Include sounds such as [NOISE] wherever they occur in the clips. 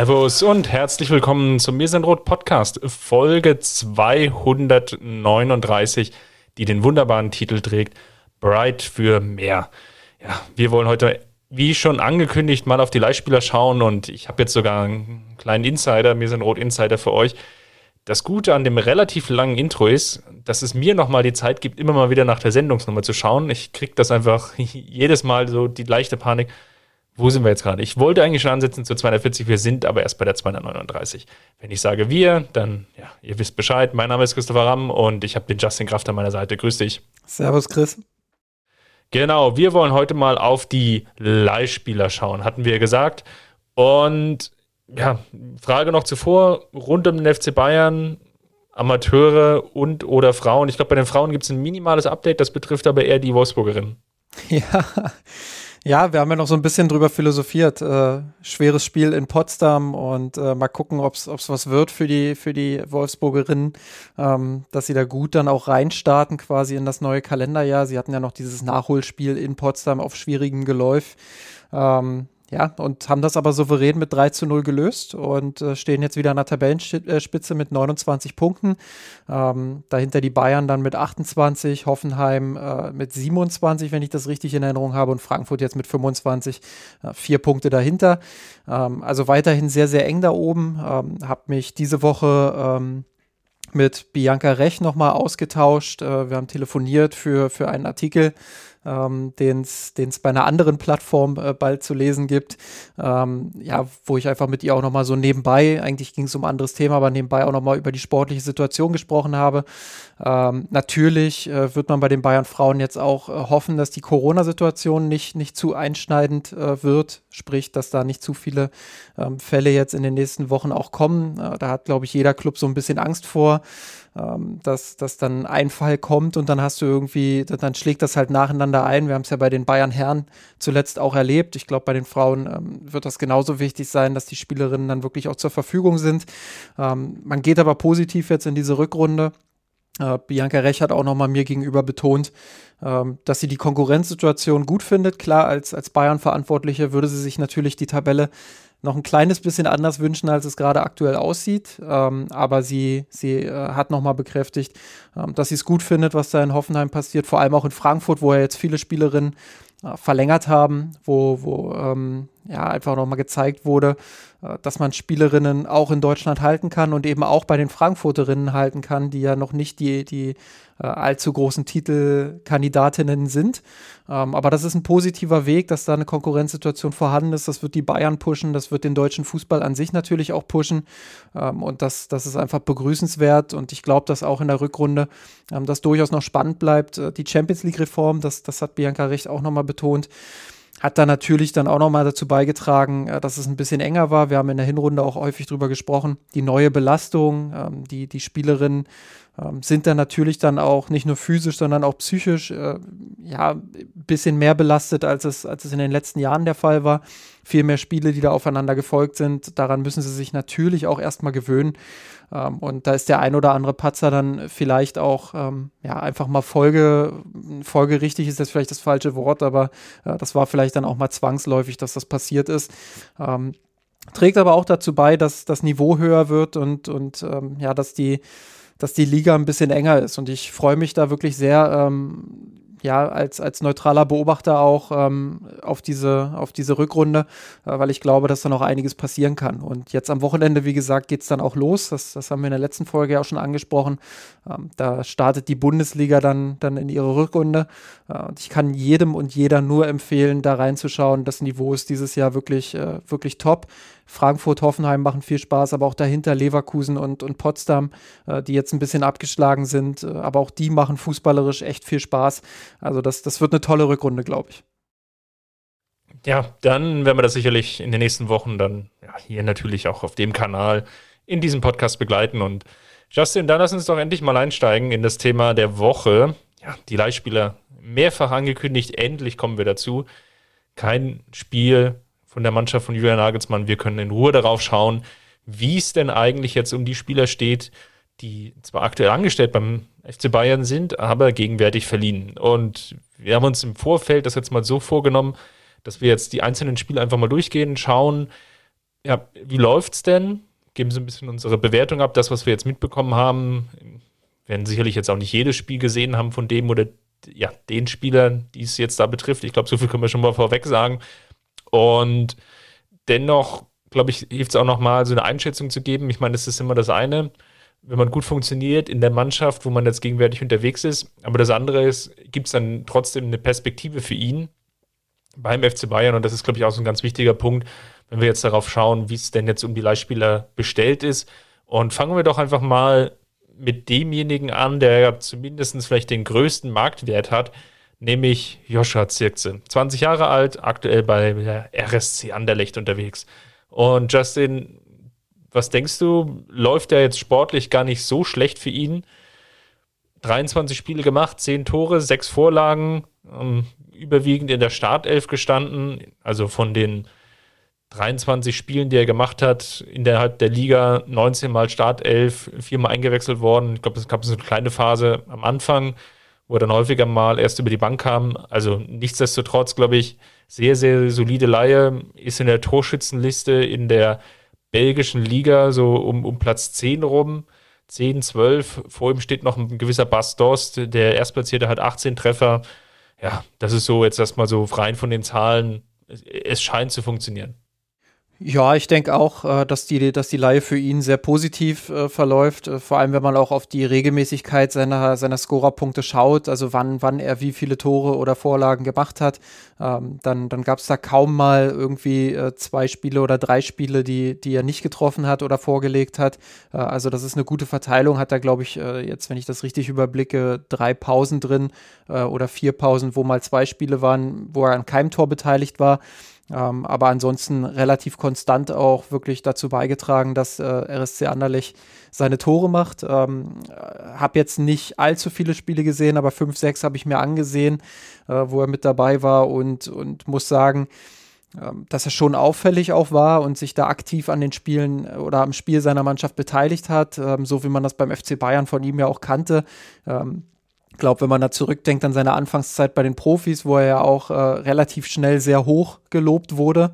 Servus und herzlich willkommen zum Mirsenrot Podcast, Folge 239, die den wunderbaren Titel trägt, Bright für mehr. Ja, wir wollen heute, wie schon angekündigt, mal auf die Leihspieler schauen und ich habe jetzt sogar einen kleinen Insider, Mirsenrot Insider für euch. Das Gute an dem relativ langen Intro ist, dass es mir nochmal die Zeit gibt, immer mal wieder nach der Sendungsnummer zu schauen. Ich kriege das einfach [LAUGHS] jedes Mal so die leichte Panik wo sind wir jetzt gerade? Ich wollte eigentlich schon ansetzen zu 240, wir sind aber erst bei der 239. Wenn ich sage wir, dann, ja, ihr wisst Bescheid. Mein Name ist Christopher Ramm und ich habe den Justin Kraft an meiner Seite. Grüß dich. Servus, Chris. Genau, wir wollen heute mal auf die Leihspieler schauen, hatten wir gesagt. Und ja, Frage noch zuvor, rund um den FC Bayern, Amateure und oder Frauen. Ich glaube, bei den Frauen gibt es ein minimales Update, das betrifft aber eher die Wolfsburgerinnen. [LAUGHS] Ja, ja, wir haben ja noch so ein bisschen drüber philosophiert. Äh, schweres Spiel in Potsdam und äh, mal gucken, ob es was wird für die, für die Wolfsburgerinnen, ähm, dass sie da gut dann auch reinstarten quasi in das neue Kalenderjahr. Sie hatten ja noch dieses Nachholspiel in Potsdam auf schwierigem Geläuf. Ähm, ja, und haben das aber souverän mit 3 zu 0 gelöst und äh, stehen jetzt wieder an der Tabellenspitze mit 29 Punkten. Ähm, dahinter die Bayern dann mit 28, Hoffenheim äh, mit 27, wenn ich das richtig in Erinnerung habe, und Frankfurt jetzt mit 25, äh, vier Punkte dahinter. Ähm, also weiterhin sehr, sehr eng da oben. Ähm, hab mich diese Woche ähm, mit Bianca Rech nochmal ausgetauscht. Äh, wir haben telefoniert für, für einen Artikel ähm, den es bei einer anderen Plattform äh, bald zu lesen gibt. Ähm, ja, wo ich einfach mit ihr auch nochmal so nebenbei, eigentlich ging es um ein anderes Thema, aber nebenbei auch nochmal über die sportliche Situation gesprochen habe. Ähm, natürlich äh, wird man bei den Bayern Frauen jetzt auch äh, hoffen, dass die Corona-Situation nicht, nicht zu einschneidend äh, wird, sprich, dass da nicht zu viele ähm, Fälle jetzt in den nächsten Wochen auch kommen. Äh, da hat, glaube ich, jeder Club so ein bisschen Angst vor ähm, dass, dass dann ein Fall kommt und dann hast du irgendwie, dann schlägt das halt nacheinander ein. Wir haben es ja bei den Bayern Herren zuletzt auch erlebt. Ich glaube, bei den Frauen ähm, wird das genauso wichtig sein, dass die Spielerinnen dann wirklich auch zur Verfügung sind. Ähm, man geht aber positiv jetzt in diese Rückrunde. Uh, Bianca Rech hat auch nochmal mir gegenüber betont, ähm, dass sie die Konkurrenzsituation gut findet. Klar, als, als Bayern-Verantwortliche würde sie sich natürlich die Tabelle noch ein kleines bisschen anders wünschen, als es gerade aktuell aussieht. Ähm, aber sie, sie äh, hat nochmal bekräftigt, ähm, dass sie es gut findet, was da in Hoffenheim passiert, vor allem auch in Frankfurt, wo ja jetzt viele Spielerinnen äh, verlängert haben, wo, wo ähm, ja einfach nochmal gezeigt wurde, äh, dass man Spielerinnen auch in Deutschland halten kann und eben auch bei den Frankfurterinnen halten kann, die ja noch nicht die, die äh, allzu großen Titelkandidatinnen sind. Ähm, aber das ist ein positiver Weg, dass da eine Konkurrenzsituation vorhanden ist. Das wird die Bayern pushen, das wird den deutschen Fußball an sich natürlich auch pushen. Ähm, und das, das ist einfach begrüßenswert. Und ich glaube, dass auch in der Rückrunde ähm, das durchaus noch spannend bleibt. Äh, die Champions League-Reform, das, das hat Bianca Recht auch nochmal betont hat da natürlich dann auch nochmal dazu beigetragen, äh, dass es ein bisschen enger war. Wir haben in der Hinrunde auch häufig drüber gesprochen. Die neue Belastung, ähm, die, die Spielerinnen ähm, sind dann natürlich dann auch nicht nur physisch, sondern auch psychisch äh, ja, ein bisschen mehr belastet, als es, als es in den letzten Jahren der Fall war. Viel mehr Spiele, die da aufeinander gefolgt sind. Daran müssen sie sich natürlich auch erstmal gewöhnen. Ähm, und da ist der ein oder andere Patzer dann vielleicht auch ähm, ja, einfach mal Folge, folgerichtig ist jetzt vielleicht das falsche Wort, aber äh, das war vielleicht dann auch mal zwangsläufig, dass das passiert ist. Ähm, trägt aber auch dazu bei, dass das Niveau höher wird und, und ähm, ja, dass die, dass die Liga ein bisschen enger ist. Und ich freue mich da wirklich sehr, ähm, ja, als, als neutraler Beobachter auch ähm, auf, diese, auf diese Rückrunde, äh, weil ich glaube, dass da noch einiges passieren kann. Und jetzt am Wochenende, wie gesagt, geht es dann auch los. Das, das haben wir in der letzten Folge ja auch schon angesprochen. Ähm, da startet die Bundesliga dann, dann in ihre Rückrunde. Äh, und ich kann jedem und jeder nur empfehlen, da reinzuschauen. Das Niveau ist dieses Jahr wirklich, äh, wirklich top. Frankfurt, Hoffenheim machen viel Spaß, aber auch dahinter Leverkusen und, und Potsdam, äh, die jetzt ein bisschen abgeschlagen sind. Äh, aber auch die machen fußballerisch echt viel Spaß. Also das, das wird eine tolle Rückrunde, glaube ich. Ja, dann werden wir das sicherlich in den nächsten Wochen dann ja, hier natürlich auch auf dem Kanal in diesem Podcast begleiten. Und Justin, dann lass uns doch endlich mal einsteigen in das Thema der Woche. Ja, die Leihspieler mehrfach angekündigt, endlich kommen wir dazu. Kein Spiel von der Mannschaft von Julian Nagelsmann. Wir können in Ruhe darauf schauen, wie es denn eigentlich jetzt um die Spieler steht, die zwar aktuell angestellt beim FC Bayern sind, aber gegenwärtig verliehen. Und wir haben uns im Vorfeld das jetzt mal so vorgenommen, dass wir jetzt die einzelnen Spiele einfach mal durchgehen, schauen, ja, wie läuft's denn? Geben Sie ein bisschen unsere Bewertung ab, das, was wir jetzt mitbekommen haben. Wir werden sicherlich jetzt auch nicht jedes Spiel gesehen haben von dem oder ja, den Spielern, die es jetzt da betrifft. Ich glaube, so viel können wir schon mal vorweg sagen. Und dennoch, glaube ich, hilft es auch nochmal, so eine Einschätzung zu geben. Ich meine, das ist immer das eine, wenn man gut funktioniert in der Mannschaft, wo man jetzt gegenwärtig unterwegs ist. Aber das andere ist, gibt es dann trotzdem eine Perspektive für ihn beim FC Bayern. Und das ist, glaube ich, auch so ein ganz wichtiger Punkt, wenn wir jetzt darauf schauen, wie es denn jetzt um die Leihspieler bestellt ist. Und fangen wir doch einfach mal mit demjenigen an, der zumindest vielleicht den größten Marktwert hat, nämlich Joshua Zirkse. 20 Jahre alt, aktuell bei der RSC Anderlecht unterwegs. Und Justin, was denkst du, läuft er jetzt sportlich gar nicht so schlecht für ihn? 23 Spiele gemacht, 10 Tore, 6 Vorlagen, ähm, überwiegend in der Startelf gestanden, also von den 23 Spielen, die er gemacht hat, innerhalb der Liga 19 Mal Startelf, viermal eingewechselt worden. Ich glaube, es gab so eine kleine Phase am Anfang, wo er dann häufiger mal erst über die Bank kam. Also nichtsdestotrotz, glaube ich, sehr, sehr solide Laie, ist in der Torschützenliste in der belgischen Liga so um, um Platz 10 rum. 10, 12. Vor ihm steht noch ein gewisser Bas Dost, der Erstplatzierte hat 18 Treffer. Ja, das ist so jetzt erstmal so rein von den Zahlen. Es scheint zu funktionieren. Ja, ich denke auch, äh, dass die, dass die Laie für ihn sehr positiv äh, verläuft. Äh, vor allem, wenn man auch auf die Regelmäßigkeit seiner, seiner Scorerpunkte schaut, also wann, wann er wie viele Tore oder Vorlagen gemacht hat. Ähm, dann dann gab es da kaum mal irgendwie zwei Spiele oder drei Spiele, die, die er nicht getroffen hat oder vorgelegt hat. Also das ist eine gute Verteilung. Hat er, glaube ich, jetzt, wenn ich das richtig überblicke, drei Pausen drin oder vier Pausen, wo mal zwei Spiele waren, wo er an keinem Tor beteiligt war. Ähm, aber ansonsten relativ konstant auch wirklich dazu beigetragen, dass äh, RSC Anderlecht seine Tore macht. Ähm, habe jetzt nicht allzu viele Spiele gesehen, aber fünf, sechs habe ich mir angesehen, äh, wo er mit dabei war und, und muss sagen, ähm, dass er schon auffällig auch war und sich da aktiv an den Spielen oder am Spiel seiner Mannschaft beteiligt hat, ähm, so wie man das beim FC Bayern von ihm ja auch kannte. Glaube, wenn man da zurückdenkt an seine Anfangszeit bei den Profis, wo er ja auch äh, relativ schnell sehr hoch gelobt wurde,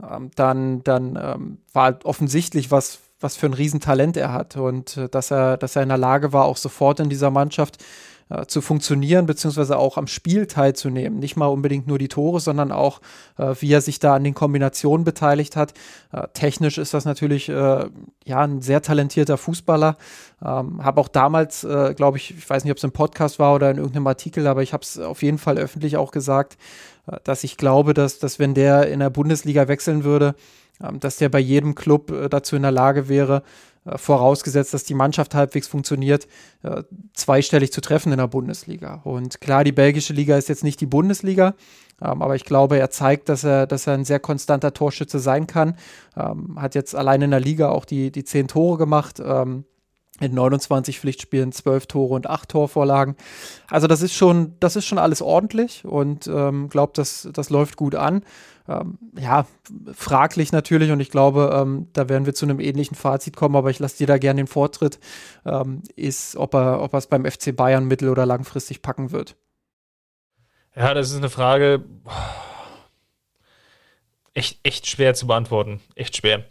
ähm, dann, dann ähm, war offensichtlich, was, was für ein Riesentalent er hat und äh, dass, er, dass er in der Lage war, auch sofort in dieser Mannschaft äh, zu funktionieren, beziehungsweise auch am Spiel teilzunehmen. Nicht mal unbedingt nur die Tore, sondern auch, äh, wie er sich da an den Kombinationen beteiligt hat. Äh, technisch ist das natürlich äh, ja ein sehr talentierter Fußballer. Ähm, habe auch damals, äh, glaube ich, ich weiß nicht, ob es im Podcast war oder in irgendeinem Artikel, aber ich habe es auf jeden Fall öffentlich auch gesagt, äh, dass ich glaube, dass, dass wenn der in der Bundesliga wechseln würde, ähm, dass der bei jedem Club dazu in der Lage wäre, vorausgesetzt, dass die Mannschaft halbwegs funktioniert, äh, zweistellig zu treffen in der Bundesliga. Und klar, die belgische Liga ist jetzt nicht die Bundesliga, ähm, aber ich glaube, er zeigt, dass er, dass er ein sehr konstanter Torschütze sein kann. Ähm, hat jetzt allein in der Liga auch die, die zehn Tore gemacht. In 29 Pflichtspielen 12 Tore und 8 Torvorlagen. Also das ist schon, das ist schon alles ordentlich und ähm, glaube, das, das läuft gut an ähm, ja, fraglich natürlich und ich glaube, ähm, da werden wir zu einem ähnlichen Fazit kommen, aber ich lasse dir da gerne den Vortritt, ähm, ist, ob er, ob er es beim FC Bayern mittel- oder langfristig packen wird. Ja, das ist eine Frage echt, echt schwer zu beantworten. Echt schwer.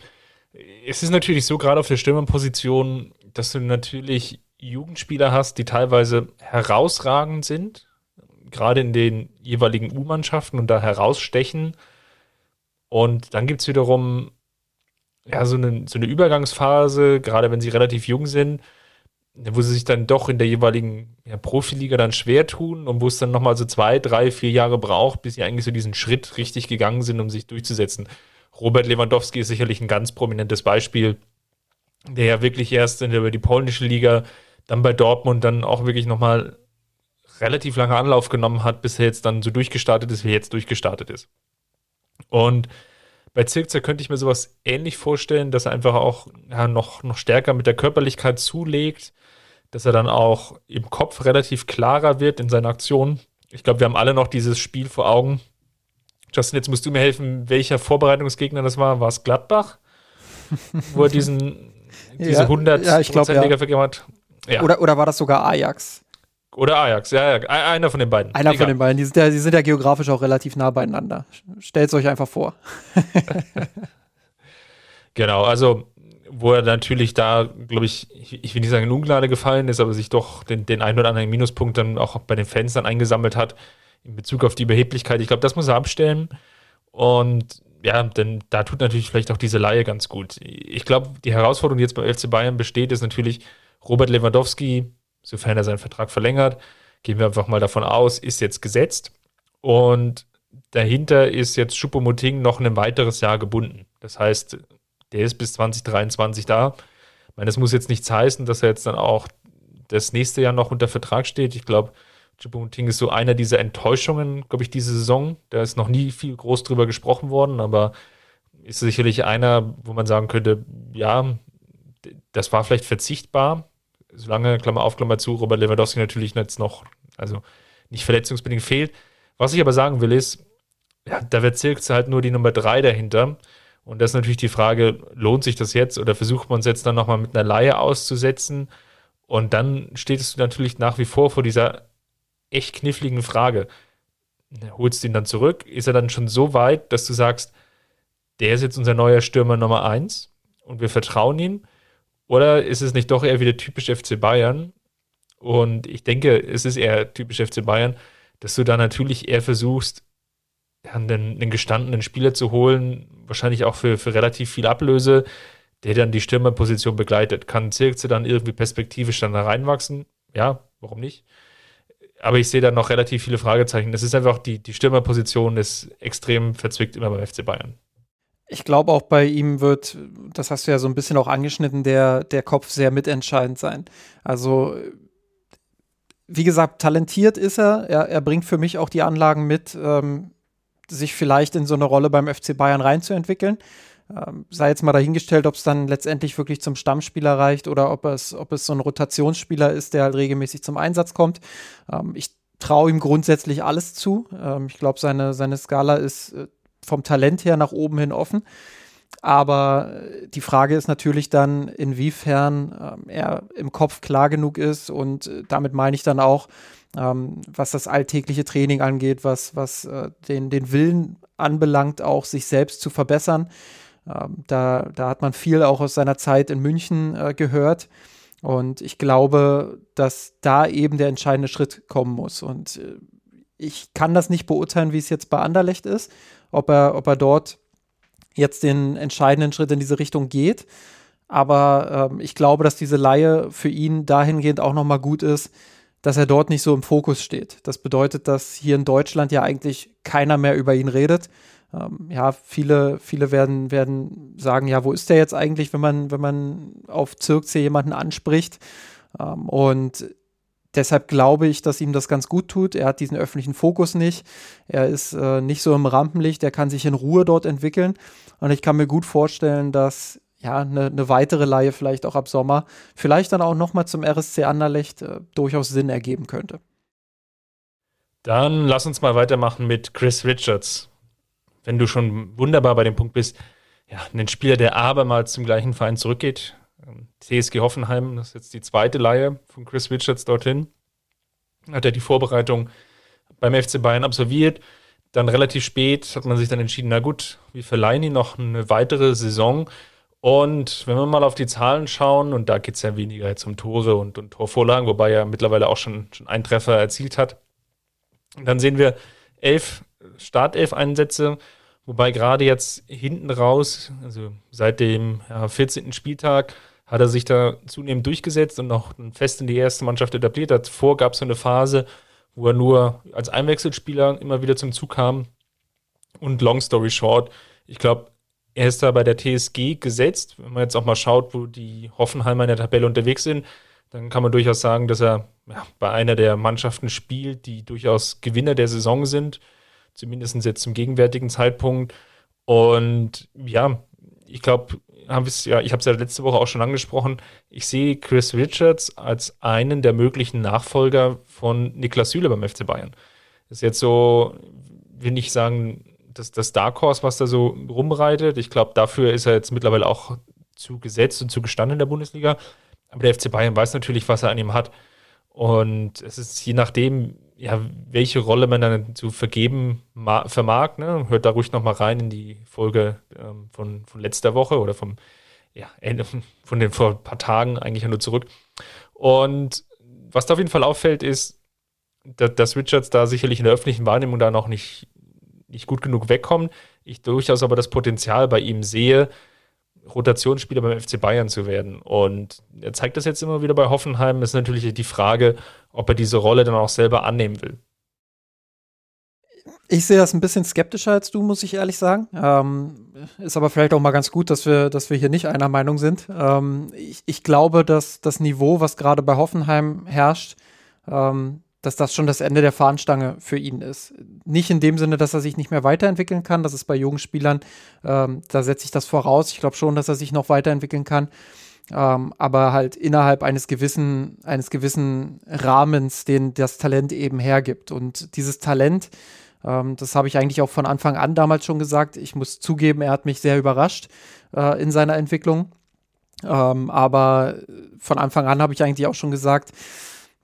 Es ist natürlich so, gerade auf der Stürmerposition, dass du natürlich Jugendspieler hast, die teilweise herausragend sind, gerade in den jeweiligen U-Mannschaften und da herausstechen und dann gibt es wiederum ja, so eine, so eine Übergangsphase, gerade wenn sie relativ jung sind, wo sie sich dann doch in der jeweiligen ja, Profiliga dann schwer tun und wo es dann nochmal so zwei, drei, vier Jahre braucht, bis sie eigentlich so diesen Schritt richtig gegangen sind, um sich durchzusetzen. Robert Lewandowski ist sicherlich ein ganz prominentes Beispiel, der ja wirklich erst in der, über die polnische Liga, dann bei Dortmund dann auch wirklich nochmal relativ lange Anlauf genommen hat, bis er jetzt dann so durchgestartet ist, wie er jetzt durchgestartet ist. Und Bei Zirkzer könnte ich mir sowas ähnlich vorstellen, dass er einfach auch ja, noch, noch stärker mit der Körperlichkeit zulegt, dass er dann auch im Kopf relativ klarer wird in seiner Aktion. Ich glaube, wir haben alle noch dieses Spiel vor Augen. Justin, jetzt musst du mir helfen, welcher Vorbereitungsgegner das war. War es Gladbach? [LAUGHS] Wo er diesen, diese ja, 100 ja, ich glaub, ja. vergeben hat? Ja. Oder, oder war das sogar Ajax? Oder Ajax, ja, ja, einer von den beiden. Einer Egal. von den beiden. Die sind, ja, die sind ja geografisch auch relativ nah beieinander. Stellt es euch einfach vor. [LAUGHS] genau, also wo er natürlich da, glaube ich, ich will nicht sagen in Ungnade gefallen ist, aber sich doch den, den einen oder anderen Minuspunkt dann auch bei den Fans dann eingesammelt hat in Bezug auf die Überheblichkeit. Ich glaube, das muss er abstellen. Und ja, denn da tut natürlich vielleicht auch diese Laie ganz gut. Ich glaube, die Herausforderung, die jetzt beim FC Bayern besteht, ist natürlich Robert Lewandowski sofern er seinen Vertrag verlängert, gehen wir einfach mal davon aus, ist jetzt gesetzt. Und dahinter ist jetzt Schuppomoting noch ein weiteres Jahr gebunden. Das heißt, der ist bis 2023 da. Ich meine, das muss jetzt nichts heißen, dass er jetzt dann auch das nächste Jahr noch unter Vertrag steht. Ich glaube, Choupo-Moting ist so einer dieser Enttäuschungen, glaube ich, diese Saison. Da ist noch nie viel groß drüber gesprochen worden, aber ist sicherlich einer, wo man sagen könnte, ja, das war vielleicht verzichtbar, solange, Klammer auf, Klammer zu, Robert Lewandowski natürlich jetzt noch, also nicht verletzungsbedingt fehlt. Was ich aber sagen will, ist, ja, da wird Zirkse halt nur die Nummer drei dahinter. Und das ist natürlich die Frage, lohnt sich das jetzt oder versucht man es jetzt dann nochmal mit einer Laie auszusetzen? Und dann steht es natürlich nach wie vor vor dieser echt kniffligen Frage. Holst du ihn dann zurück? Ist er dann schon so weit, dass du sagst, der ist jetzt unser neuer Stürmer Nummer eins und wir vertrauen ihm? Oder ist es nicht doch eher wieder typisch FC Bayern? Und ich denke, es ist eher typisch FC Bayern, dass du da natürlich eher versuchst, einen, einen gestandenen Spieler zu holen, wahrscheinlich auch für, für relativ viel Ablöse, der dann die Stürmerposition begleitet. Kann Zirkze dann irgendwie perspektivisch dann da reinwachsen? Ja, warum nicht? Aber ich sehe da noch relativ viele Fragezeichen. Das ist einfach, die, die Stürmerposition ist extrem verzwickt immer beim FC Bayern. Ich glaube auch bei ihm wird, das hast du ja so ein bisschen auch angeschnitten, der, der Kopf sehr mitentscheidend sein. Also, wie gesagt, talentiert ist er. Er, er bringt für mich auch die Anlagen mit, ähm, sich vielleicht in so eine Rolle beim FC Bayern reinzuentwickeln. Ähm, sei jetzt mal dahingestellt, ob es dann letztendlich wirklich zum Stammspieler reicht oder ob es, ob es so ein Rotationsspieler ist, der halt regelmäßig zum Einsatz kommt. Ähm, ich traue ihm grundsätzlich alles zu. Ähm, ich glaube, seine, seine Skala ist äh, vom Talent her nach oben hin offen. Aber äh, die Frage ist natürlich dann, inwiefern er im Kopf klar genug ist. Und äh, damit meine ich dann auch, was das alltägliche Training angeht, was, was den, den Willen anbelangt, auch sich selbst zu verbessern. Ähm, da, da hat man viel auch aus seiner Zeit in München äh, gehört. Und ich glaube, dass da eben der entscheidende Schritt kommen muss. Und äh, ich kann das nicht beurteilen, wie es jetzt bei Anderlecht ist ob er, ob er dort jetzt den entscheidenden Schritt in diese Richtung geht. Aber ähm, ich glaube, dass diese Laie für ihn dahingehend auch nochmal gut ist, dass er dort nicht so im Fokus steht. Das bedeutet, dass hier in Deutschland ja eigentlich keiner mehr über ihn redet. Ähm, ja, viele, viele werden, werden sagen, ja, wo ist der jetzt eigentlich, wenn man, wenn man auf Zirkzee jemanden anspricht? Ähm, und Deshalb glaube ich, dass ihm das ganz gut tut. Er hat diesen öffentlichen Fokus nicht. Er ist äh, nicht so im Rampenlicht. Er kann sich in Ruhe dort entwickeln. Und ich kann mir gut vorstellen, dass ja eine, eine weitere Laie vielleicht auch ab Sommer, vielleicht dann auch nochmal zum RSC Anderlecht äh, durchaus Sinn ergeben könnte. Dann lass uns mal weitermachen mit Chris Richards. Wenn du schon wunderbar bei dem Punkt bist, ja, ein Spieler, der abermals zum gleichen Verein zurückgeht, TSG Hoffenheim, das ist jetzt die zweite Leihe von Chris Richards dorthin. Hat er die Vorbereitung beim FC Bayern absolviert. Dann relativ spät hat man sich dann entschieden, na gut, wir verleihen ihn noch eine weitere Saison. Und wenn wir mal auf die Zahlen schauen, und da geht es ja weniger jetzt um Tore und, und Torvorlagen, wobei er mittlerweile auch schon, schon einen Treffer erzielt hat, dann sehen wir elf Startelf-Einsätze, wobei gerade jetzt hinten raus, also seit dem ja, 14. Spieltag, hat er sich da zunehmend durchgesetzt und noch fest in die erste Mannschaft etabliert. Davor gab es so eine Phase, wo er nur als Einwechselspieler immer wieder zum Zug kam. Und long story short, ich glaube, er ist da bei der TSG gesetzt. Wenn man jetzt auch mal schaut, wo die Hoffenheimer in der Tabelle unterwegs sind, dann kann man durchaus sagen, dass er ja, bei einer der Mannschaften spielt, die durchaus Gewinner der Saison sind, zumindest jetzt zum gegenwärtigen Zeitpunkt. Und ja, ich glaube, haben ja, ich habe es ja letzte Woche auch schon angesprochen, ich sehe Chris Richards als einen der möglichen Nachfolger von Niklas Süle beim FC Bayern. Das ist jetzt so, will ich sagen, das, das Dark Horse, was da so rumreitet. Ich glaube, dafür ist er jetzt mittlerweile auch zu gesetzt und zu gestanden in der Bundesliga. Aber der FC Bayern weiß natürlich, was er an ihm hat. Und es ist je nachdem, ja, welche Rolle man dann zu vergeben vermag. Ne? Hört da ruhig nochmal rein in die Folge ähm, von, von letzter Woche oder vom ja, Ende, [LAUGHS] von den vor ein paar Tagen eigentlich nur zurück. Und was da auf jeden Fall auffällt, ist, dass, dass Richards da sicherlich in der öffentlichen Wahrnehmung da noch nicht, nicht gut genug wegkommt. Ich durchaus aber das Potenzial bei ihm sehe, Rotationsspieler beim FC Bayern zu werden. Und er zeigt das jetzt immer wieder bei Hoffenheim. Ist natürlich die Frage, ob er diese Rolle dann auch selber annehmen will. Ich sehe das ein bisschen skeptischer als du, muss ich ehrlich sagen. Ähm, ist aber vielleicht auch mal ganz gut, dass wir, dass wir hier nicht einer Meinung sind. Ähm, ich, ich, glaube, dass das Niveau, was gerade bei Hoffenheim herrscht, ähm, dass das schon das Ende der Fahnenstange für ihn ist. Nicht in dem Sinne, dass er sich nicht mehr weiterentwickeln kann. Das ist bei jungen Spielern, ähm, da setze ich das voraus. Ich glaube schon, dass er sich noch weiterentwickeln kann. Ähm, aber halt innerhalb eines gewissen, eines gewissen Rahmens, den das Talent eben hergibt. Und dieses Talent, ähm, das habe ich eigentlich auch von Anfang an damals schon gesagt. Ich muss zugeben, er hat mich sehr überrascht äh, in seiner Entwicklung. Ähm, aber von Anfang an habe ich eigentlich auch schon gesagt,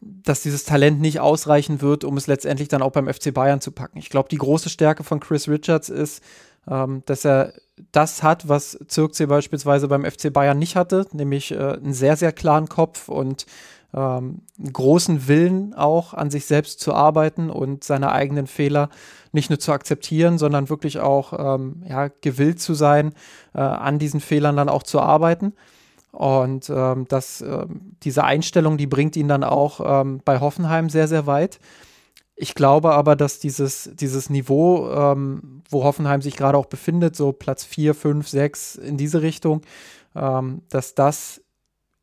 dass dieses Talent nicht ausreichen wird, um es letztendlich dann auch beim FC Bayern zu packen. Ich glaube, die große Stärke von Chris Richards ist, ähm, dass er das hat, was Zirkzee beispielsweise beim FC Bayern nicht hatte, nämlich äh, einen sehr, sehr klaren Kopf und ähm, großen Willen auch an sich selbst zu arbeiten und seine eigenen Fehler nicht nur zu akzeptieren, sondern wirklich auch ähm, ja, gewillt zu sein, äh, an diesen Fehlern dann auch zu arbeiten. Und ähm, das, äh, diese Einstellung, die bringt ihn dann auch ähm, bei Hoffenheim sehr, sehr weit. Ich glaube aber, dass dieses, dieses Niveau, ähm, wo Hoffenheim sich gerade auch befindet, so Platz 4, 5, 6 in diese Richtung, ähm, dass das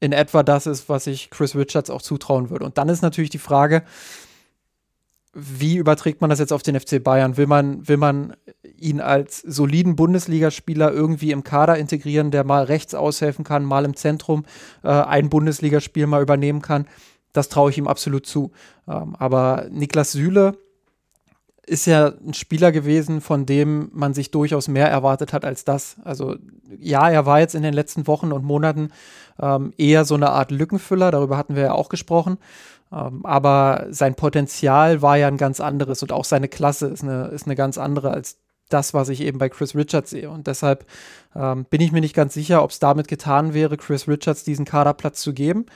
in etwa das ist, was ich Chris Richards auch zutrauen würde. Und dann ist natürlich die Frage, wie überträgt man das jetzt auf den FC Bayern? Will man, will man ihn als soliden Bundesligaspieler irgendwie im Kader integrieren, der mal rechts aushelfen kann, mal im Zentrum äh, ein Bundesligaspiel mal übernehmen kann? Das traue ich ihm absolut zu. Ähm, aber Niklas Süle ist ja ein Spieler gewesen, von dem man sich durchaus mehr erwartet hat als das. Also ja, er war jetzt in den letzten Wochen und Monaten ähm, eher so eine Art Lückenfüller, darüber hatten wir ja auch gesprochen. Ähm, aber sein Potenzial war ja ein ganz anderes und auch seine Klasse ist eine, ist eine ganz andere als das, was ich eben bei Chris Richards sehe. Und deshalb ähm, bin ich mir nicht ganz sicher, ob es damit getan wäre, Chris Richards diesen Kaderplatz zu geben.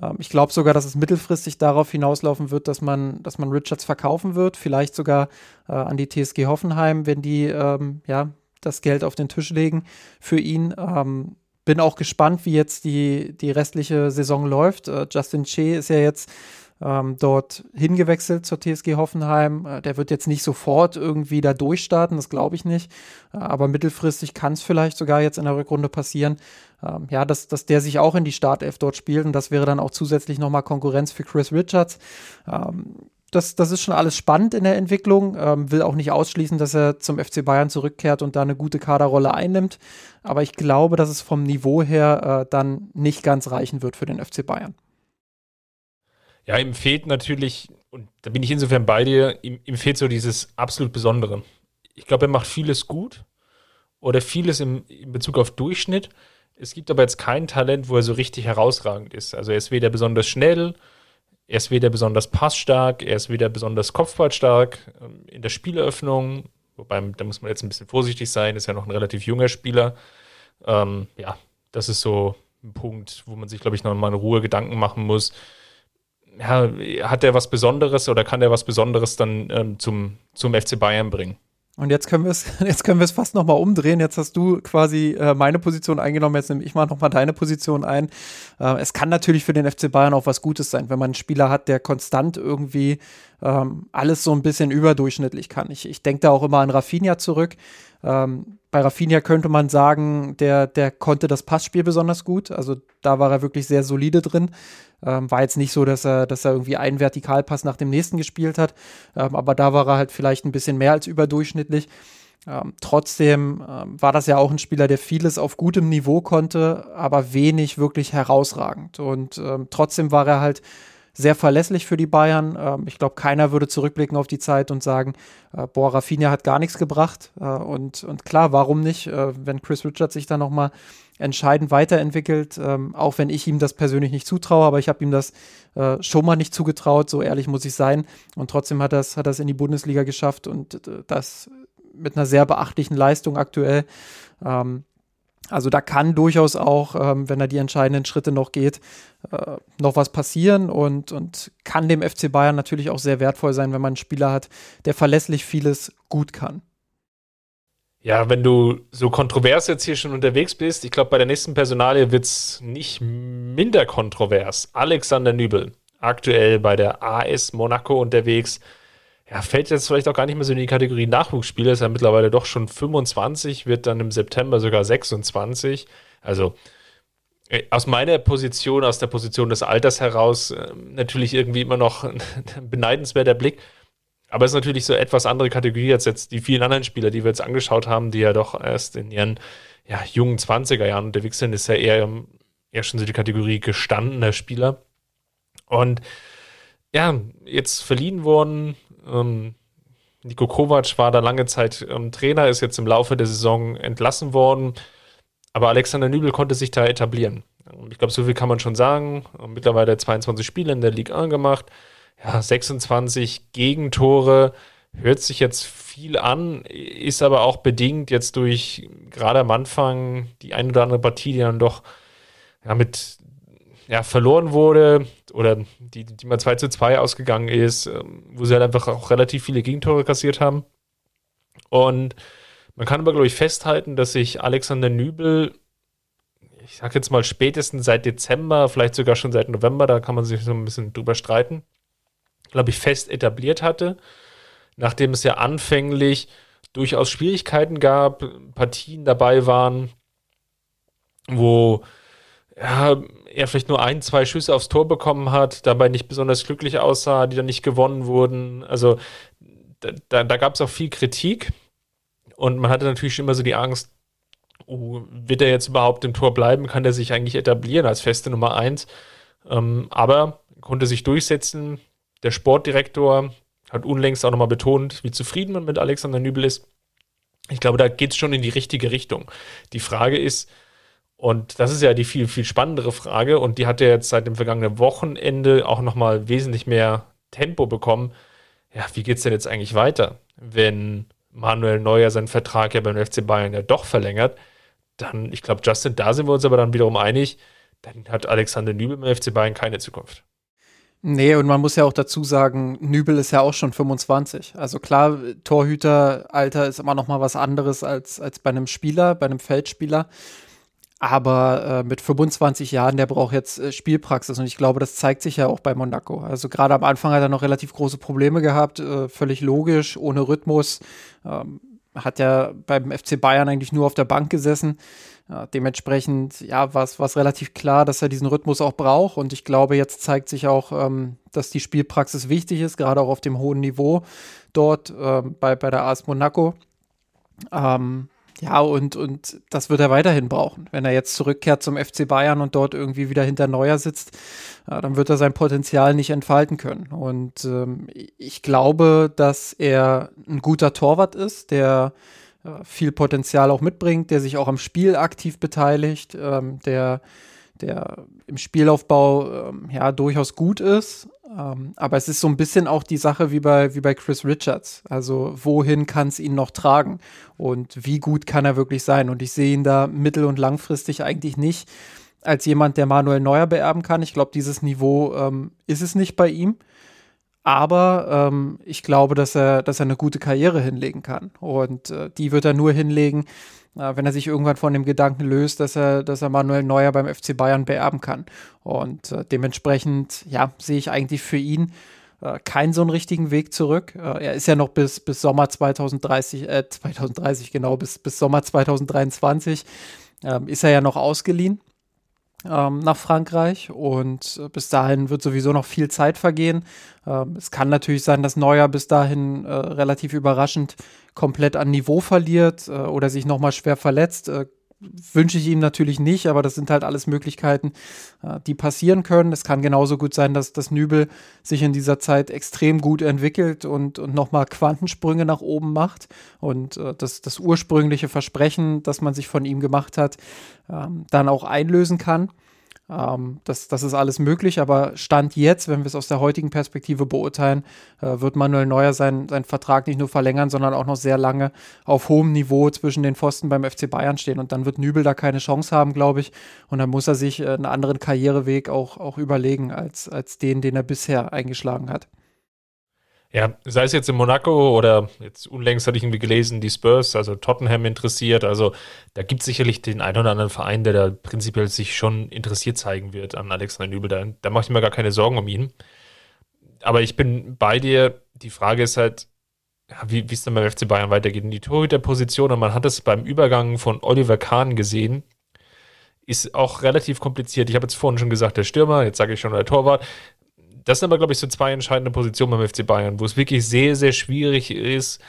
Ähm, ich glaube sogar, dass es mittelfristig darauf hinauslaufen wird, dass man, dass man Richards verkaufen wird, vielleicht sogar äh, an die TSG Hoffenheim, wenn die ähm, ja, das Geld auf den Tisch legen für ihn. Ähm, bin auch gespannt, wie jetzt die, die restliche Saison läuft. Äh, Justin Che ist ja jetzt ähm, dort hingewechselt zur TSG Hoffenheim. Äh, der wird jetzt nicht sofort irgendwie da durchstarten, das glaube ich nicht. Äh, aber mittelfristig kann es vielleicht sogar jetzt in der Rückrunde passieren. Ähm, ja, dass, dass der sich auch in die Startelf dort spielt und das wäre dann auch zusätzlich nochmal Konkurrenz für Chris Richards. Ähm, das, das ist schon alles spannend in der Entwicklung. Ähm, will auch nicht ausschließen, dass er zum FC Bayern zurückkehrt und da eine gute Kaderrolle einnimmt. Aber ich glaube, dass es vom Niveau her äh, dann nicht ganz reichen wird für den FC Bayern. Ja, ihm fehlt natürlich, und da bin ich insofern bei dir, ihm, ihm fehlt so dieses absolut Besondere. Ich glaube, er macht vieles gut oder vieles im, in Bezug auf Durchschnitt. Es gibt aber jetzt kein Talent, wo er so richtig herausragend ist. Also er ist weder besonders schnell, er ist weder besonders passstark, er ist weder besonders kopfballstark ähm, in der Spieleröffnung. Wobei, da muss man jetzt ein bisschen vorsichtig sein, ist ja noch ein relativ junger Spieler. Ähm, ja, das ist so ein Punkt, wo man sich, glaube ich, noch mal in Ruhe Gedanken machen muss ja, hat er was Besonderes oder kann er was Besonderes dann ähm, zum, zum FC Bayern bringen? Und jetzt können wir es, [LAUGHS] jetzt können wir es fast nochmal umdrehen. Jetzt hast du quasi äh, meine Position eingenommen, jetzt nehme ich mal nochmal deine Position ein. Äh, es kann natürlich für den FC Bayern auch was Gutes sein, wenn man einen Spieler hat, der konstant irgendwie ähm, alles so ein bisschen überdurchschnittlich kann. Ich, ich denke da auch immer an Rafinha zurück. Ähm, bei Rafinha könnte man sagen, der, der konnte das Passspiel besonders gut. Also da war er wirklich sehr solide drin. Ähm, war jetzt nicht so, dass er, dass er irgendwie einen Vertikalpass nach dem nächsten gespielt hat, ähm, aber da war er halt vielleicht ein bisschen mehr als überdurchschnittlich. Ähm, trotzdem ähm, war das ja auch ein Spieler, der vieles auf gutem Niveau konnte, aber wenig wirklich herausragend. Und ähm, trotzdem war er halt sehr verlässlich für die Bayern. Ähm, ich glaube, keiner würde zurückblicken auf die Zeit und sagen, äh, boah, Rafinha hat gar nichts gebracht. Äh, und, und klar, warum nicht, äh, wenn Chris Richards sich dann nochmal entscheidend weiterentwickelt, ähm, auch wenn ich ihm das persönlich nicht zutraue, aber ich habe ihm das äh, schon mal nicht zugetraut, so ehrlich muss ich sein. Und trotzdem hat es hat in die Bundesliga geschafft und äh, das mit einer sehr beachtlichen Leistung aktuell. Ähm, also da kann durchaus auch, ähm, wenn er die entscheidenden Schritte noch geht, äh, noch was passieren und, und kann dem FC Bayern natürlich auch sehr wertvoll sein, wenn man einen Spieler hat, der verlässlich vieles gut kann. Ja, wenn du so kontrovers jetzt hier schon unterwegs bist, ich glaube, bei der nächsten Personalie wird es nicht minder kontrovers. Alexander Nübel, aktuell bei der AS Monaco unterwegs ja, fällt jetzt vielleicht auch gar nicht mehr so in die Kategorie Nachwuchsspieler, ist ja mittlerweile doch schon 25, wird dann im September sogar 26. Also äh, aus meiner Position, aus der Position des Alters heraus, äh, natürlich irgendwie immer noch [LAUGHS] ein beneidenswerter Blick. Aber es ist natürlich so etwas andere Kategorie als jetzt die vielen anderen Spieler, die wir jetzt angeschaut haben, die ja doch erst in ihren ja, jungen 20er Jahren unterwegs sind, ist ja eher, eher schon so die Kategorie gestandener Spieler. Und ja, jetzt verliehen worden, ähm, Niko Kovac war da lange Zeit ähm, Trainer, ist jetzt im Laufe der Saison entlassen worden. Aber Alexander Nübel konnte sich da etablieren. Ich glaube, so viel kann man schon sagen. Mittlerweile 22 Spiele in der Ligue 1 gemacht. Ja, 26 Gegentore. Hört sich jetzt viel an, ist aber auch bedingt jetzt durch gerade am Anfang die ein oder andere Partie, die dann doch ja, mit ja, verloren wurde oder die, die mal 2 zu 2 ausgegangen ist, ähm, wo sie halt einfach auch relativ viele Gegentore kassiert haben. Und man kann aber, glaube ich, festhalten, dass sich Alexander Nübel, ich sag jetzt mal spätestens seit Dezember, vielleicht sogar schon seit November, da kann man sich so ein bisschen drüber streiten, glaube ich, fest etabliert hatte, nachdem es ja anfänglich durchaus Schwierigkeiten gab, Partien dabei waren, wo ja, er vielleicht nur ein, zwei Schüsse aufs Tor bekommen hat, dabei nicht besonders glücklich aussah, die dann nicht gewonnen wurden. Also da, da gab es auch viel Kritik und man hatte natürlich immer so die Angst, oh, wird er jetzt überhaupt im Tor bleiben? Kann er sich eigentlich etablieren als feste Nummer eins? Ähm, aber konnte sich durchsetzen. Der Sportdirektor hat unlängst auch nochmal betont, wie zufrieden man mit Alexander Nübel ist. Ich glaube, da geht es schon in die richtige Richtung. Die Frage ist, und das ist ja die viel, viel spannendere Frage und die hat ja jetzt seit dem vergangenen Wochenende auch nochmal wesentlich mehr Tempo bekommen. Ja, wie geht es denn jetzt eigentlich weiter, wenn Manuel Neuer seinen Vertrag ja beim FC Bayern ja doch verlängert? Dann, ich glaube, Justin, da sind wir uns aber dann wiederum einig, dann hat Alexander Nübel beim FC Bayern keine Zukunft. Nee, und man muss ja auch dazu sagen, Nübel ist ja auch schon 25. Also klar, Torhüteralter ist immer noch mal was anderes als, als bei einem Spieler, bei einem Feldspieler. Aber äh, mit 25 Jahren, der braucht jetzt äh, Spielpraxis und ich glaube, das zeigt sich ja auch bei Monaco. Also gerade am Anfang hat er noch relativ große Probleme gehabt, äh, völlig logisch, ohne Rhythmus. Ähm, hat ja beim FC Bayern eigentlich nur auf der Bank gesessen. Ja, dementsprechend, ja, war es relativ klar, dass er diesen Rhythmus auch braucht. Und ich glaube, jetzt zeigt sich auch, ähm, dass die Spielpraxis wichtig ist, gerade auch auf dem hohen Niveau dort ähm, bei, bei der AS Monaco. Ähm, ja, und, und das wird er weiterhin brauchen. Wenn er jetzt zurückkehrt zum FC Bayern und dort irgendwie wieder hinter Neuer sitzt, ja, dann wird er sein Potenzial nicht entfalten können. Und ähm, ich glaube, dass er ein guter Torwart ist, der äh, viel Potenzial auch mitbringt, der sich auch am Spiel aktiv beteiligt, ähm, der, der im Spielaufbau ähm, ja durchaus gut ist, ähm, aber es ist so ein bisschen auch die Sache wie bei, wie bei Chris Richards. Also, wohin kann es ihn noch tragen? Und wie gut kann er wirklich sein? Und ich sehe ihn da mittel- und langfristig eigentlich nicht als jemand, der Manuel Neuer beerben kann. Ich glaube, dieses Niveau ähm, ist es nicht bei ihm. Aber ähm, ich glaube, dass er, dass er eine gute Karriere hinlegen kann. Und äh, die wird er nur hinlegen, wenn er sich irgendwann von dem Gedanken löst, dass er, dass er Manuel Neuer beim FC Bayern beerben kann. Und äh, dementsprechend, ja, sehe ich eigentlich für ihn äh, keinen so einen richtigen Weg zurück. Äh, er ist ja noch bis, bis Sommer 2030, äh, 2030 genau, bis, bis Sommer 2023 ähm, ist er ja noch ausgeliehen. Ähm, nach Frankreich und äh, bis dahin wird sowieso noch viel Zeit vergehen. Ähm, es kann natürlich sein, dass Neuer bis dahin äh, relativ überraschend komplett an Niveau verliert äh, oder sich nochmal schwer verletzt. Äh, wünsche ich ihm natürlich nicht, aber das sind halt alles Möglichkeiten, äh, die passieren können. Es kann genauso gut sein, dass das Nübel sich in dieser Zeit extrem gut entwickelt und, und nochmal Quantensprünge nach oben macht und äh, das, das ursprüngliche Versprechen, das man sich von ihm gemacht hat, ähm, dann auch einlösen kann. Ähm, das, das ist alles möglich, aber Stand jetzt, wenn wir es aus der heutigen Perspektive beurteilen, äh, wird Manuel Neuer seinen, seinen Vertrag nicht nur verlängern, sondern auch noch sehr lange auf hohem Niveau zwischen den Pfosten beim FC Bayern stehen. Und dann wird Nübel da keine Chance haben, glaube ich. Und dann muss er sich äh, einen anderen Karriereweg auch, auch überlegen als, als den, den er bisher eingeschlagen hat. Ja, sei es jetzt in Monaco oder jetzt unlängst hatte ich irgendwie gelesen, die Spurs, also Tottenham interessiert. Also da gibt es sicherlich den einen oder anderen Verein, der da prinzipiell sich schon interessiert zeigen wird an Alexander Nübel. Da, da mache ich mir gar keine Sorgen um ihn. Aber ich bin bei dir. Die Frage ist halt, wie es dann beim FC Bayern weitergeht. In die Torhüterposition, und man hat es beim Übergang von Oliver Kahn gesehen, ist auch relativ kompliziert. Ich habe jetzt vorhin schon gesagt, der Stürmer, jetzt sage ich schon der Torwart das sind aber, glaube ich, so zwei entscheidende Positionen beim FC Bayern, wo es wirklich sehr, sehr schwierig ist,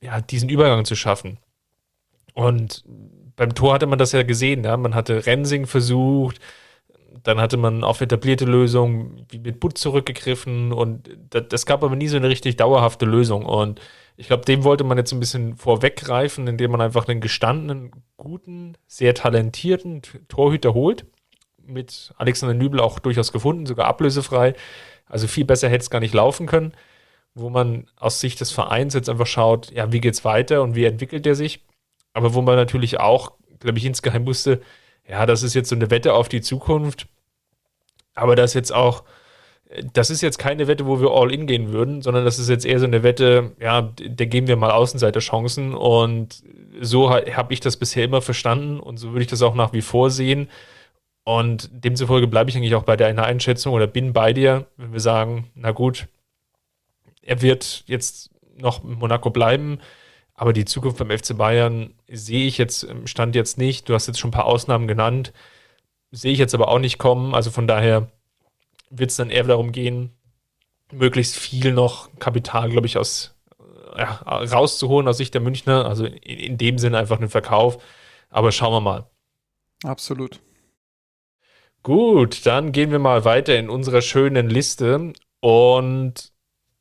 ja, diesen Übergang zu schaffen. Und beim Tor hatte man das ja gesehen, ja? man hatte Rensing versucht, dann hatte man auf etablierte Lösungen wie mit Butt zurückgegriffen und das, das gab aber nie so eine richtig dauerhafte Lösung. Und ich glaube, dem wollte man jetzt ein bisschen vorweggreifen, indem man einfach einen gestandenen, guten, sehr talentierten Torhüter holt mit Alexander Nübel auch durchaus gefunden, sogar ablösefrei. Also viel besser hätte es gar nicht laufen können, wo man aus Sicht des Vereins jetzt einfach schaut, ja, wie geht's weiter und wie entwickelt er sich. Aber wo man natürlich auch, glaube ich, insgeheim wusste, ja, das ist jetzt so eine Wette auf die Zukunft. Aber das jetzt auch, das ist jetzt keine Wette, wo wir all in gehen würden, sondern das ist jetzt eher so eine Wette, ja, der geben wir mal Außenseiterchancen und so habe ich das bisher immer verstanden und so würde ich das auch nach wie vor sehen. Und demzufolge bleibe ich eigentlich auch bei deiner Einschätzung oder bin bei dir, wenn wir sagen, na gut, er wird jetzt noch in Monaco bleiben, aber die Zukunft beim FC Bayern sehe ich jetzt im Stand jetzt nicht. Du hast jetzt schon ein paar Ausnahmen genannt, sehe ich jetzt aber auch nicht kommen. Also von daher wird es dann eher darum gehen, möglichst viel noch Kapital, glaube ich, aus ja, rauszuholen aus Sicht der Münchner. Also in, in dem Sinne einfach einen Verkauf. Aber schauen wir mal. Absolut. Gut, dann gehen wir mal weiter in unserer schönen Liste. Und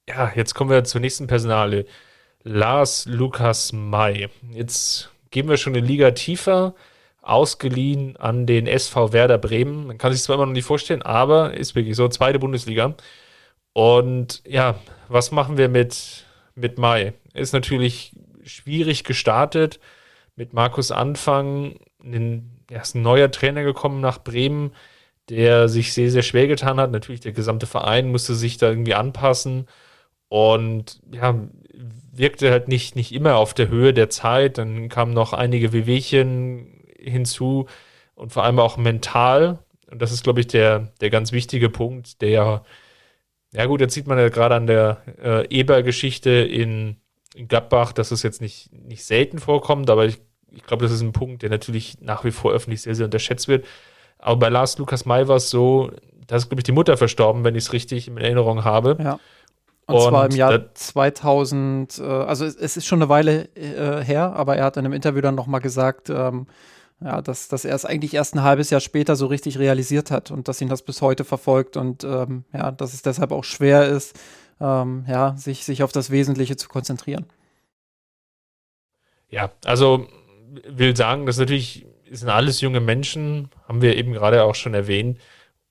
ja, jetzt kommen wir zur nächsten Personale. Lars Lukas May. Jetzt gehen wir schon eine Liga tiefer, ausgeliehen an den SV Werder Bremen. Man kann sich zwar immer noch nicht vorstellen, aber ist wirklich so, zweite Bundesliga. Und ja, was machen wir mit, mit Mai? Ist natürlich schwierig gestartet mit Markus Anfang. Er ist ein neuer Trainer gekommen nach Bremen der sich sehr, sehr schwer getan hat. Natürlich, der gesamte Verein musste sich da irgendwie anpassen und ja, wirkte halt nicht, nicht immer auf der Höhe der Zeit. Dann kamen noch einige Wehwehchen hinzu und vor allem auch mental. Und das ist, glaube ich, der, der ganz wichtige Punkt, der, ja gut, jetzt sieht man ja gerade an der äh, Eber-Geschichte in, in Gladbach, dass es jetzt nicht, nicht selten vorkommt, aber ich, ich glaube, das ist ein Punkt, der natürlich nach wie vor öffentlich sehr, sehr unterschätzt wird. Aber bei Lars Lukas May war es so, da ist, glaube ich, die Mutter verstorben, wenn ich es richtig in Erinnerung habe. Ja. Und, und zwar im Jahr 2000, äh, also es, es, ist schon eine Weile äh, her, aber er hat in einem Interview dann nochmal gesagt, ähm, ja, dass, dass er es eigentlich erst ein halbes Jahr später so richtig realisiert hat und dass ihn das bis heute verfolgt und ähm, ja, dass es deshalb auch schwer ist, ähm, ja, sich, sich auf das Wesentliche zu konzentrieren. Ja, also will sagen, dass natürlich sind alles junge Menschen, haben wir eben gerade auch schon erwähnt.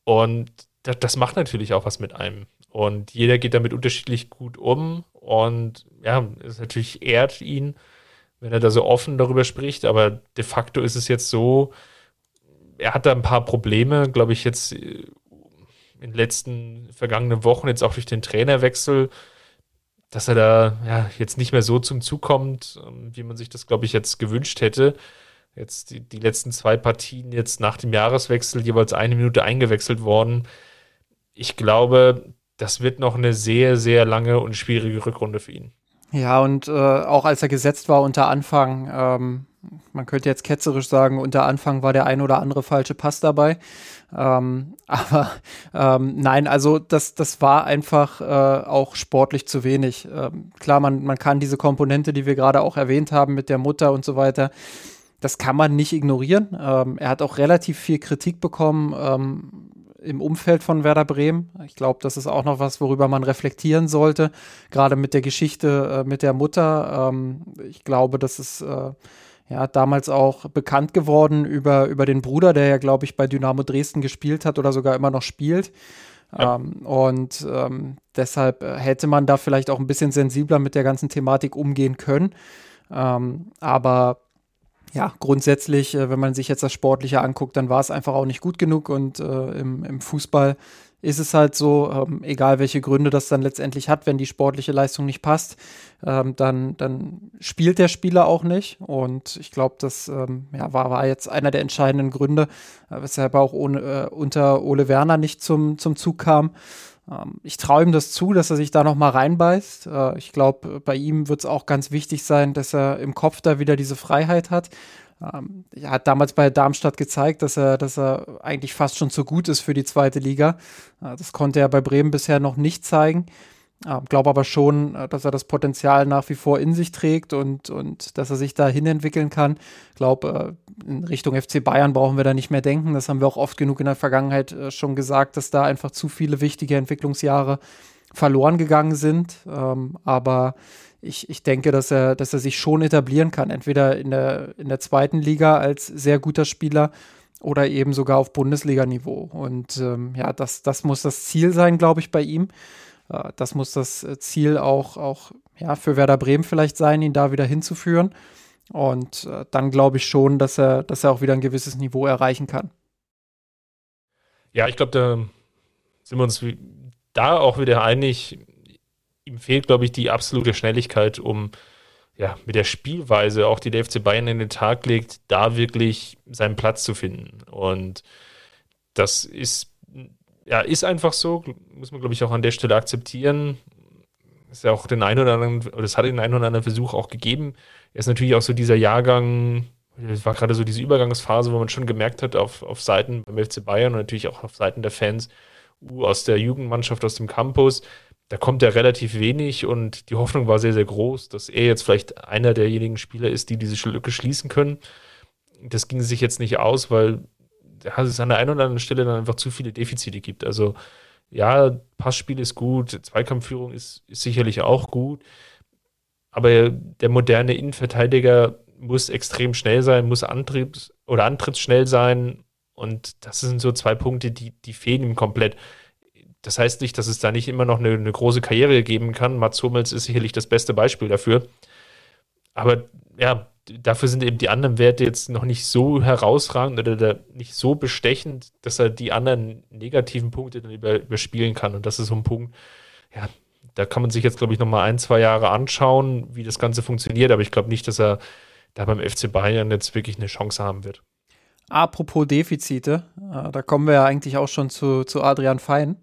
Und das, das macht natürlich auch was mit einem. Und jeder geht damit unterschiedlich gut um. Und ja, es natürlich ehrt ihn, wenn er da so offen darüber spricht. Aber de facto ist es jetzt so, er hat da ein paar Probleme, glaube ich, jetzt äh, in den letzten vergangenen Wochen, jetzt auch durch den Trainerwechsel, dass er da ja, jetzt nicht mehr so zum Zug kommt, ähm, wie man sich das, glaube ich, jetzt gewünscht hätte jetzt die, die letzten zwei Partien jetzt nach dem Jahreswechsel jeweils eine Minute eingewechselt worden. Ich glaube, das wird noch eine sehr, sehr lange und schwierige Rückrunde für ihn. Ja, und äh, auch als er gesetzt war unter Anfang, ähm, man könnte jetzt ketzerisch sagen, unter Anfang war der ein oder andere falsche Pass dabei. Ähm, [LAUGHS] aber ähm, nein, also das, das war einfach äh, auch sportlich zu wenig. Ähm, klar, man, man kann diese Komponente, die wir gerade auch erwähnt haben mit der Mutter und so weiter, das kann man nicht ignorieren. Ähm, er hat auch relativ viel Kritik bekommen ähm, im Umfeld von Werder Bremen. Ich glaube, das ist auch noch was, worüber man reflektieren sollte, gerade mit der Geschichte äh, mit der Mutter. Ähm, ich glaube, das ist äh, ja, damals auch bekannt geworden über, über den Bruder, der ja, glaube ich, bei Dynamo Dresden gespielt hat oder sogar immer noch spielt. Ja. Ähm, und ähm, deshalb äh, hätte man da vielleicht auch ein bisschen sensibler mit der ganzen Thematik umgehen können. Ähm, aber ja, grundsätzlich, äh, wenn man sich jetzt das Sportliche anguckt, dann war es einfach auch nicht gut genug und äh, im, im Fußball ist es halt so, ähm, egal welche Gründe das dann letztendlich hat, wenn die sportliche Leistung nicht passt, ähm, dann, dann spielt der Spieler auch nicht. Und ich glaube, das ähm, ja, war, war jetzt einer der entscheidenden Gründe, äh, weshalb er auch ohne, äh, unter Ole Werner nicht zum, zum Zug kam. Ähm, ich traue ihm das zu, dass er sich da noch mal reinbeißt. Äh, ich glaube, bei ihm wird es auch ganz wichtig sein, dass er im Kopf da wieder diese Freiheit hat ähm, er hat damals bei Darmstadt gezeigt, dass er, dass er eigentlich fast schon zu gut ist für die zweite Liga. Äh, das konnte er bei Bremen bisher noch nicht zeigen. Ähm, Glaube aber schon, äh, dass er das Potenzial nach wie vor in sich trägt und, und dass er sich dahin entwickeln kann. Glaube, in Richtung FC Bayern brauchen wir da nicht mehr denken. Das haben wir auch oft genug in der Vergangenheit äh, schon gesagt, dass da einfach zu viele wichtige Entwicklungsjahre verloren gegangen sind. Ähm, aber ich, ich denke, dass er, dass er sich schon etablieren kann, entweder in der, in der zweiten Liga als sehr guter Spieler oder eben sogar auf Bundesliga-Niveau. Und ähm, ja, das, das muss das Ziel sein, glaube ich, bei ihm. Äh, das muss das Ziel auch, auch ja, für Werder Bremen vielleicht sein, ihn da wieder hinzuführen. Und äh, dann glaube ich schon, dass er, dass er auch wieder ein gewisses Niveau erreichen kann. Ja, ich glaube, da sind wir uns da auch wieder einig ihm fehlt, glaube ich, die absolute Schnelligkeit, um ja, mit der Spielweise, auch die der FC Bayern in den Tag legt, da wirklich seinen Platz zu finden. Und das ist, ja, ist einfach so, muss man, glaube ich, auch an der Stelle akzeptieren. Ist ja auch den einen oder anderen, oder es hat den einen oder anderen Versuch auch gegeben. Er ist natürlich auch so dieser Jahrgang, es war gerade so diese Übergangsphase, wo man schon gemerkt hat, auf, auf Seiten beim FC Bayern und natürlich auch auf Seiten der Fans, uh, aus der Jugendmannschaft, aus dem Campus, da kommt er relativ wenig und die Hoffnung war sehr, sehr groß, dass er jetzt vielleicht einer derjenigen Spieler ist, die diese Lücke schließen können. Das ging sich jetzt nicht aus, weil es an der einen oder anderen Stelle dann einfach zu viele Defizite gibt. Also ja, Passspiel ist gut, Zweikampfführung ist, ist sicherlich auch gut, aber der moderne Innenverteidiger muss extrem schnell sein, muss Antriebs- oder antrittsschnell sein und das sind so zwei Punkte, die, die fehlen ihm komplett. Das heißt nicht, dass es da nicht immer noch eine, eine große Karriere geben kann. Mats Hummels ist sicherlich das beste Beispiel dafür. Aber ja, dafür sind eben die anderen Werte jetzt noch nicht so herausragend oder nicht so bestechend, dass er die anderen negativen Punkte dann über, überspielen kann. Und das ist so ein Punkt, ja, da kann man sich jetzt, glaube ich, nochmal ein, zwei Jahre anschauen, wie das Ganze funktioniert. Aber ich glaube nicht, dass er da beim FC Bayern jetzt wirklich eine Chance haben wird. Apropos Defizite, äh, da kommen wir ja eigentlich auch schon zu, zu Adrian Fein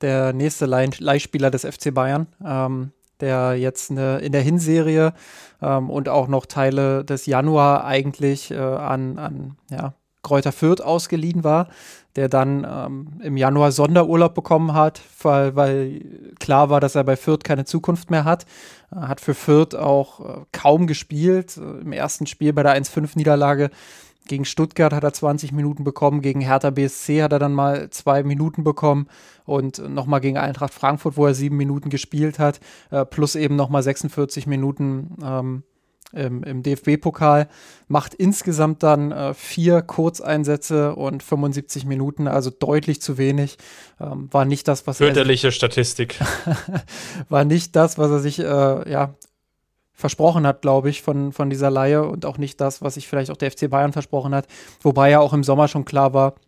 der nächste Leihspieler des FC Bayern, ähm, der jetzt eine, in der Hinserie ähm, und auch noch Teile des Januar eigentlich äh, an, an ja, Kräuter Fürth ausgeliehen war, der dann ähm, im Januar Sonderurlaub bekommen hat, weil, weil klar war, dass er bei Fürth keine Zukunft mehr hat. Er hat für Fürth auch äh, kaum gespielt. Im ersten Spiel bei der 1-5-Niederlage gegen Stuttgart hat er 20 Minuten bekommen, gegen Hertha BSC hat er dann mal zwei Minuten bekommen und nochmal gegen Eintracht Frankfurt, wo er sieben Minuten gespielt hat, äh, plus eben nochmal 46 Minuten ähm, im, im DFB-Pokal. Macht insgesamt dann äh, vier Kurzeinsätze und 75 Minuten, also deutlich zu wenig. Ähm, war nicht das, was Fürchterliche Statistik. [LAUGHS] war nicht das, was er sich äh, ja, versprochen hat, glaube ich, von, von dieser Laie und auch nicht das, was sich vielleicht auch der FC Bayern versprochen hat. Wobei ja auch im Sommer schon klar war, ähm,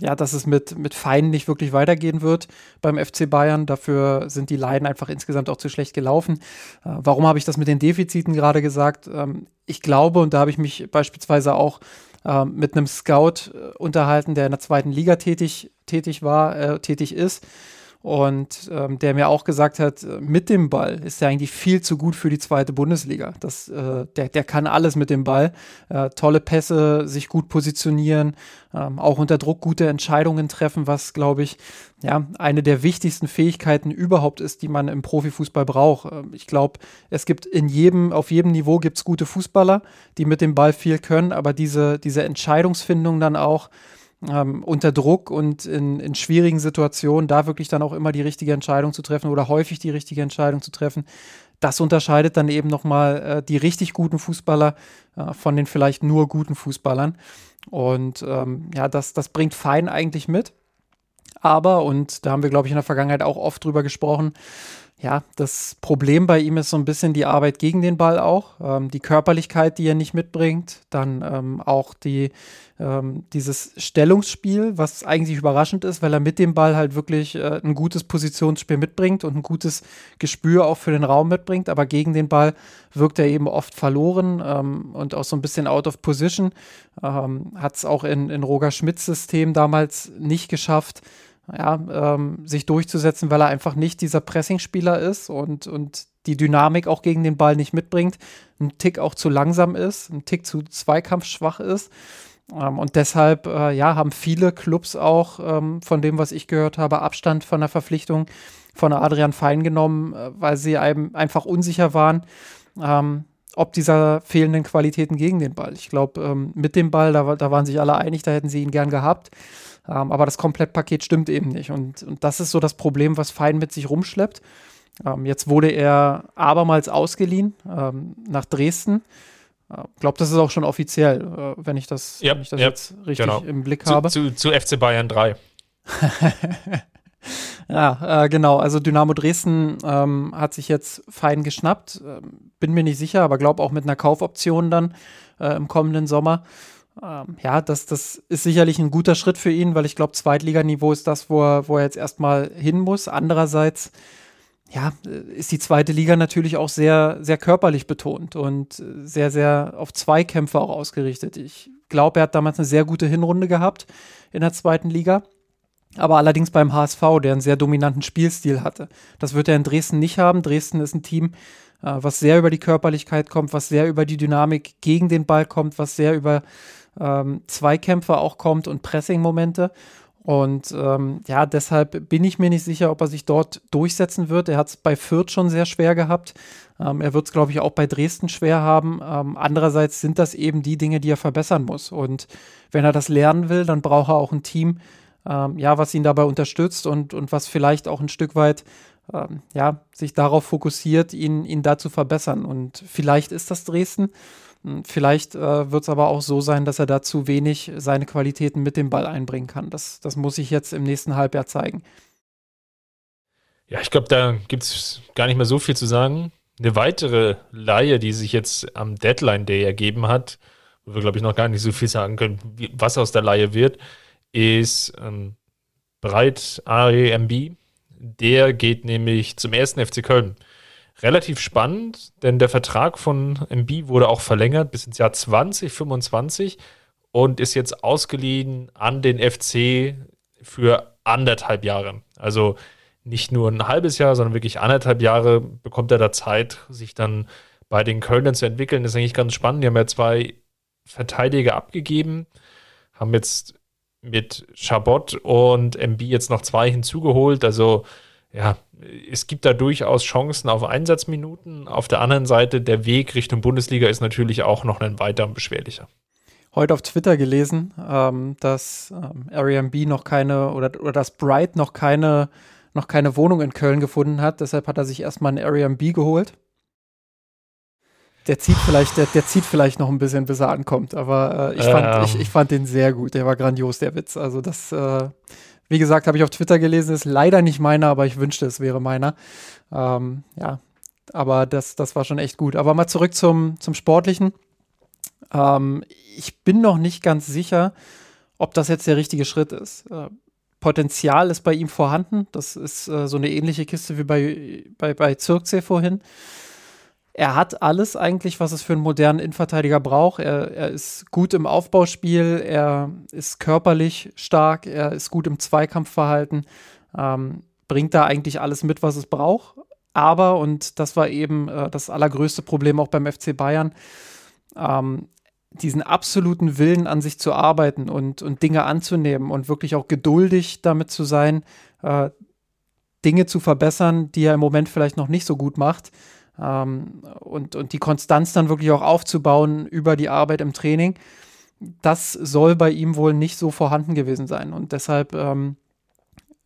ja, dass es mit, mit Feinen nicht wirklich weitergehen wird beim FC Bayern. Dafür sind die Leiden einfach insgesamt auch zu schlecht gelaufen. Äh, warum habe ich das mit den Defiziten gerade gesagt? Ähm, ich glaube, und da habe ich mich beispielsweise auch äh, mit einem Scout äh, unterhalten, der in der zweiten Liga tätig, tätig war, äh, tätig ist und ähm, der mir auch gesagt hat, äh, mit dem Ball ist er eigentlich viel zu gut für die zweite Bundesliga. Das, äh, der, der kann alles mit dem Ball. Äh, tolle Pässe, sich gut positionieren, ähm, auch unter Druck gute Entscheidungen treffen, was, glaube ich, ja, eine der wichtigsten Fähigkeiten überhaupt ist, die man im Profifußball braucht. Ähm, ich glaube, es gibt in jedem, auf jedem Niveau gibt es gute Fußballer, die mit dem Ball viel können, aber diese, diese Entscheidungsfindung dann auch, ähm, unter Druck und in, in schwierigen Situationen da wirklich dann auch immer die richtige Entscheidung zu treffen oder häufig die richtige Entscheidung zu treffen. Das unterscheidet dann eben nochmal äh, die richtig guten Fußballer äh, von den vielleicht nur guten Fußballern. Und ähm, ja, das, das bringt Fein eigentlich mit. Aber, und da haben wir, glaube ich, in der Vergangenheit auch oft drüber gesprochen, ja, das Problem bei ihm ist so ein bisschen die Arbeit gegen den Ball auch, ähm, die Körperlichkeit, die er nicht mitbringt, dann ähm, auch die, ähm, dieses Stellungsspiel, was eigentlich überraschend ist, weil er mit dem Ball halt wirklich äh, ein gutes Positionsspiel mitbringt und ein gutes Gespür auch für den Raum mitbringt, aber gegen den Ball wirkt er eben oft verloren ähm, und auch so ein bisschen out of position. Ähm, Hat es auch in, in Roger Schmidts System damals nicht geschafft, ja, ähm, sich durchzusetzen, weil er einfach nicht dieser Pressingspieler ist und, und die Dynamik auch gegen den Ball nicht mitbringt, ein Tick auch zu langsam ist, ein Tick zu zweikampfschwach ist. Ähm, und deshalb, äh, ja, haben viele Clubs auch ähm, von dem, was ich gehört habe, Abstand von der Verpflichtung von Adrian Fein genommen, äh, weil sie einem einfach unsicher waren, ähm, ob dieser fehlenden Qualitäten gegen den Ball. Ich glaube, ähm, mit dem Ball, da, da waren sich alle einig, da hätten sie ihn gern gehabt. Ähm, aber das Komplettpaket stimmt eben nicht. Und, und das ist so das Problem, was Fein mit sich rumschleppt. Ähm, jetzt wurde er abermals ausgeliehen ähm, nach Dresden. Ich äh, glaube, das ist auch schon offiziell, äh, wenn ich das, ja, wenn ich das ja, jetzt richtig genau. im Blick zu, habe. Zu, zu FC Bayern 3. [LAUGHS] ja, äh, genau. Also Dynamo Dresden ähm, hat sich jetzt fein geschnappt. Ähm, bin mir nicht sicher, aber glaube auch mit einer Kaufoption dann äh, im kommenden Sommer. Ähm, ja, das, das ist sicherlich ein guter Schritt für ihn, weil ich glaube, Zweitliganiveau ist das, wo er, wo er jetzt erstmal hin muss. Andererseits, ja, ist die zweite Liga natürlich auch sehr, sehr körperlich betont und sehr, sehr auf Zweikämpfe auch ausgerichtet. Ich glaube, er hat damals eine sehr gute Hinrunde gehabt in der zweiten Liga. Aber allerdings beim HSV, der einen sehr dominanten Spielstil hatte. Das wird er in Dresden nicht haben. Dresden ist ein Team, äh, was sehr über die Körperlichkeit kommt, was sehr über die Dynamik gegen den Ball kommt, was sehr über ähm, Zweikämpfe auch kommt und Pressing-Momente. Und ähm, ja, deshalb bin ich mir nicht sicher, ob er sich dort durchsetzen wird. Er hat es bei Fürth schon sehr schwer gehabt. Ähm, er wird es, glaube ich, auch bei Dresden schwer haben. Ähm, andererseits sind das eben die Dinge, die er verbessern muss. Und wenn er das lernen will, dann braucht er auch ein Team, ähm, ja, was ihn dabei unterstützt und, und was vielleicht auch ein Stück weit ähm, ja, sich darauf fokussiert, ihn, ihn da zu verbessern. Und vielleicht ist das Dresden. Hm, vielleicht äh, wird es aber auch so sein, dass er da zu wenig seine Qualitäten mit dem Ball einbringen kann. Das, das muss sich jetzt im nächsten Halbjahr zeigen. Ja, ich glaube, da gibt es gar nicht mehr so viel zu sagen. Eine weitere Laie, die sich jetzt am Deadline Day ergeben hat, wo wir, glaube ich, noch gar nicht so viel sagen können, wie, was aus der Laie wird, ist ähm, Breit AEMB. Der geht nämlich zum ersten FC Köln relativ spannend, denn der Vertrag von MB wurde auch verlängert bis ins Jahr 2025 und ist jetzt ausgeliehen an den FC für anderthalb Jahre. Also nicht nur ein halbes Jahr, sondern wirklich anderthalb Jahre bekommt er da Zeit, sich dann bei den Kölnern zu entwickeln. Das ist eigentlich ganz spannend. Die haben ja zwei Verteidiger abgegeben, haben jetzt mit Chabot und MB jetzt noch zwei hinzugeholt. Also ja, es gibt da durchaus Chancen auf Einsatzminuten. Auf der anderen Seite, der Weg Richtung Bundesliga ist natürlich auch noch ein weiter beschwerlicher. Heute auf Twitter gelesen, ähm, dass ähm, Airbnb noch keine oder, oder dass Bright noch keine, noch keine Wohnung in Köln gefunden hat. Deshalb hat er sich erstmal ein Airbnb geholt. Der zieht vielleicht, der, der zieht vielleicht noch ein bisschen, bis er ankommt. Aber äh, ich, fand, ähm. ich, ich fand den sehr gut. Der war grandios, der Witz. Also das äh, wie gesagt, habe ich auf Twitter gelesen, ist leider nicht meiner, aber ich wünschte, es wäre meiner. Ähm, ja, aber das, das war schon echt gut. Aber mal zurück zum, zum Sportlichen. Ähm, ich bin noch nicht ganz sicher, ob das jetzt der richtige Schritt ist. Äh, Potenzial ist bei ihm vorhanden. Das ist äh, so eine ähnliche Kiste wie bei, bei, bei Zirkzee vorhin er hat alles eigentlich, was es für einen modernen Innenverteidiger braucht. Er, er ist gut im Aufbauspiel, er ist körperlich stark, er ist gut im Zweikampfverhalten. Ähm, bringt da eigentlich alles mit, was es braucht. Aber, und das war eben äh, das allergrößte Problem auch beim FC Bayern, ähm, diesen absoluten Willen an sich zu arbeiten und, und Dinge anzunehmen und wirklich auch geduldig damit zu sein, äh, Dinge zu verbessern, die er im Moment vielleicht noch nicht so gut macht. Ähm, und, und die Konstanz dann wirklich auch aufzubauen über die Arbeit im Training. Das soll bei ihm wohl nicht so vorhanden gewesen sein. Und deshalb ähm,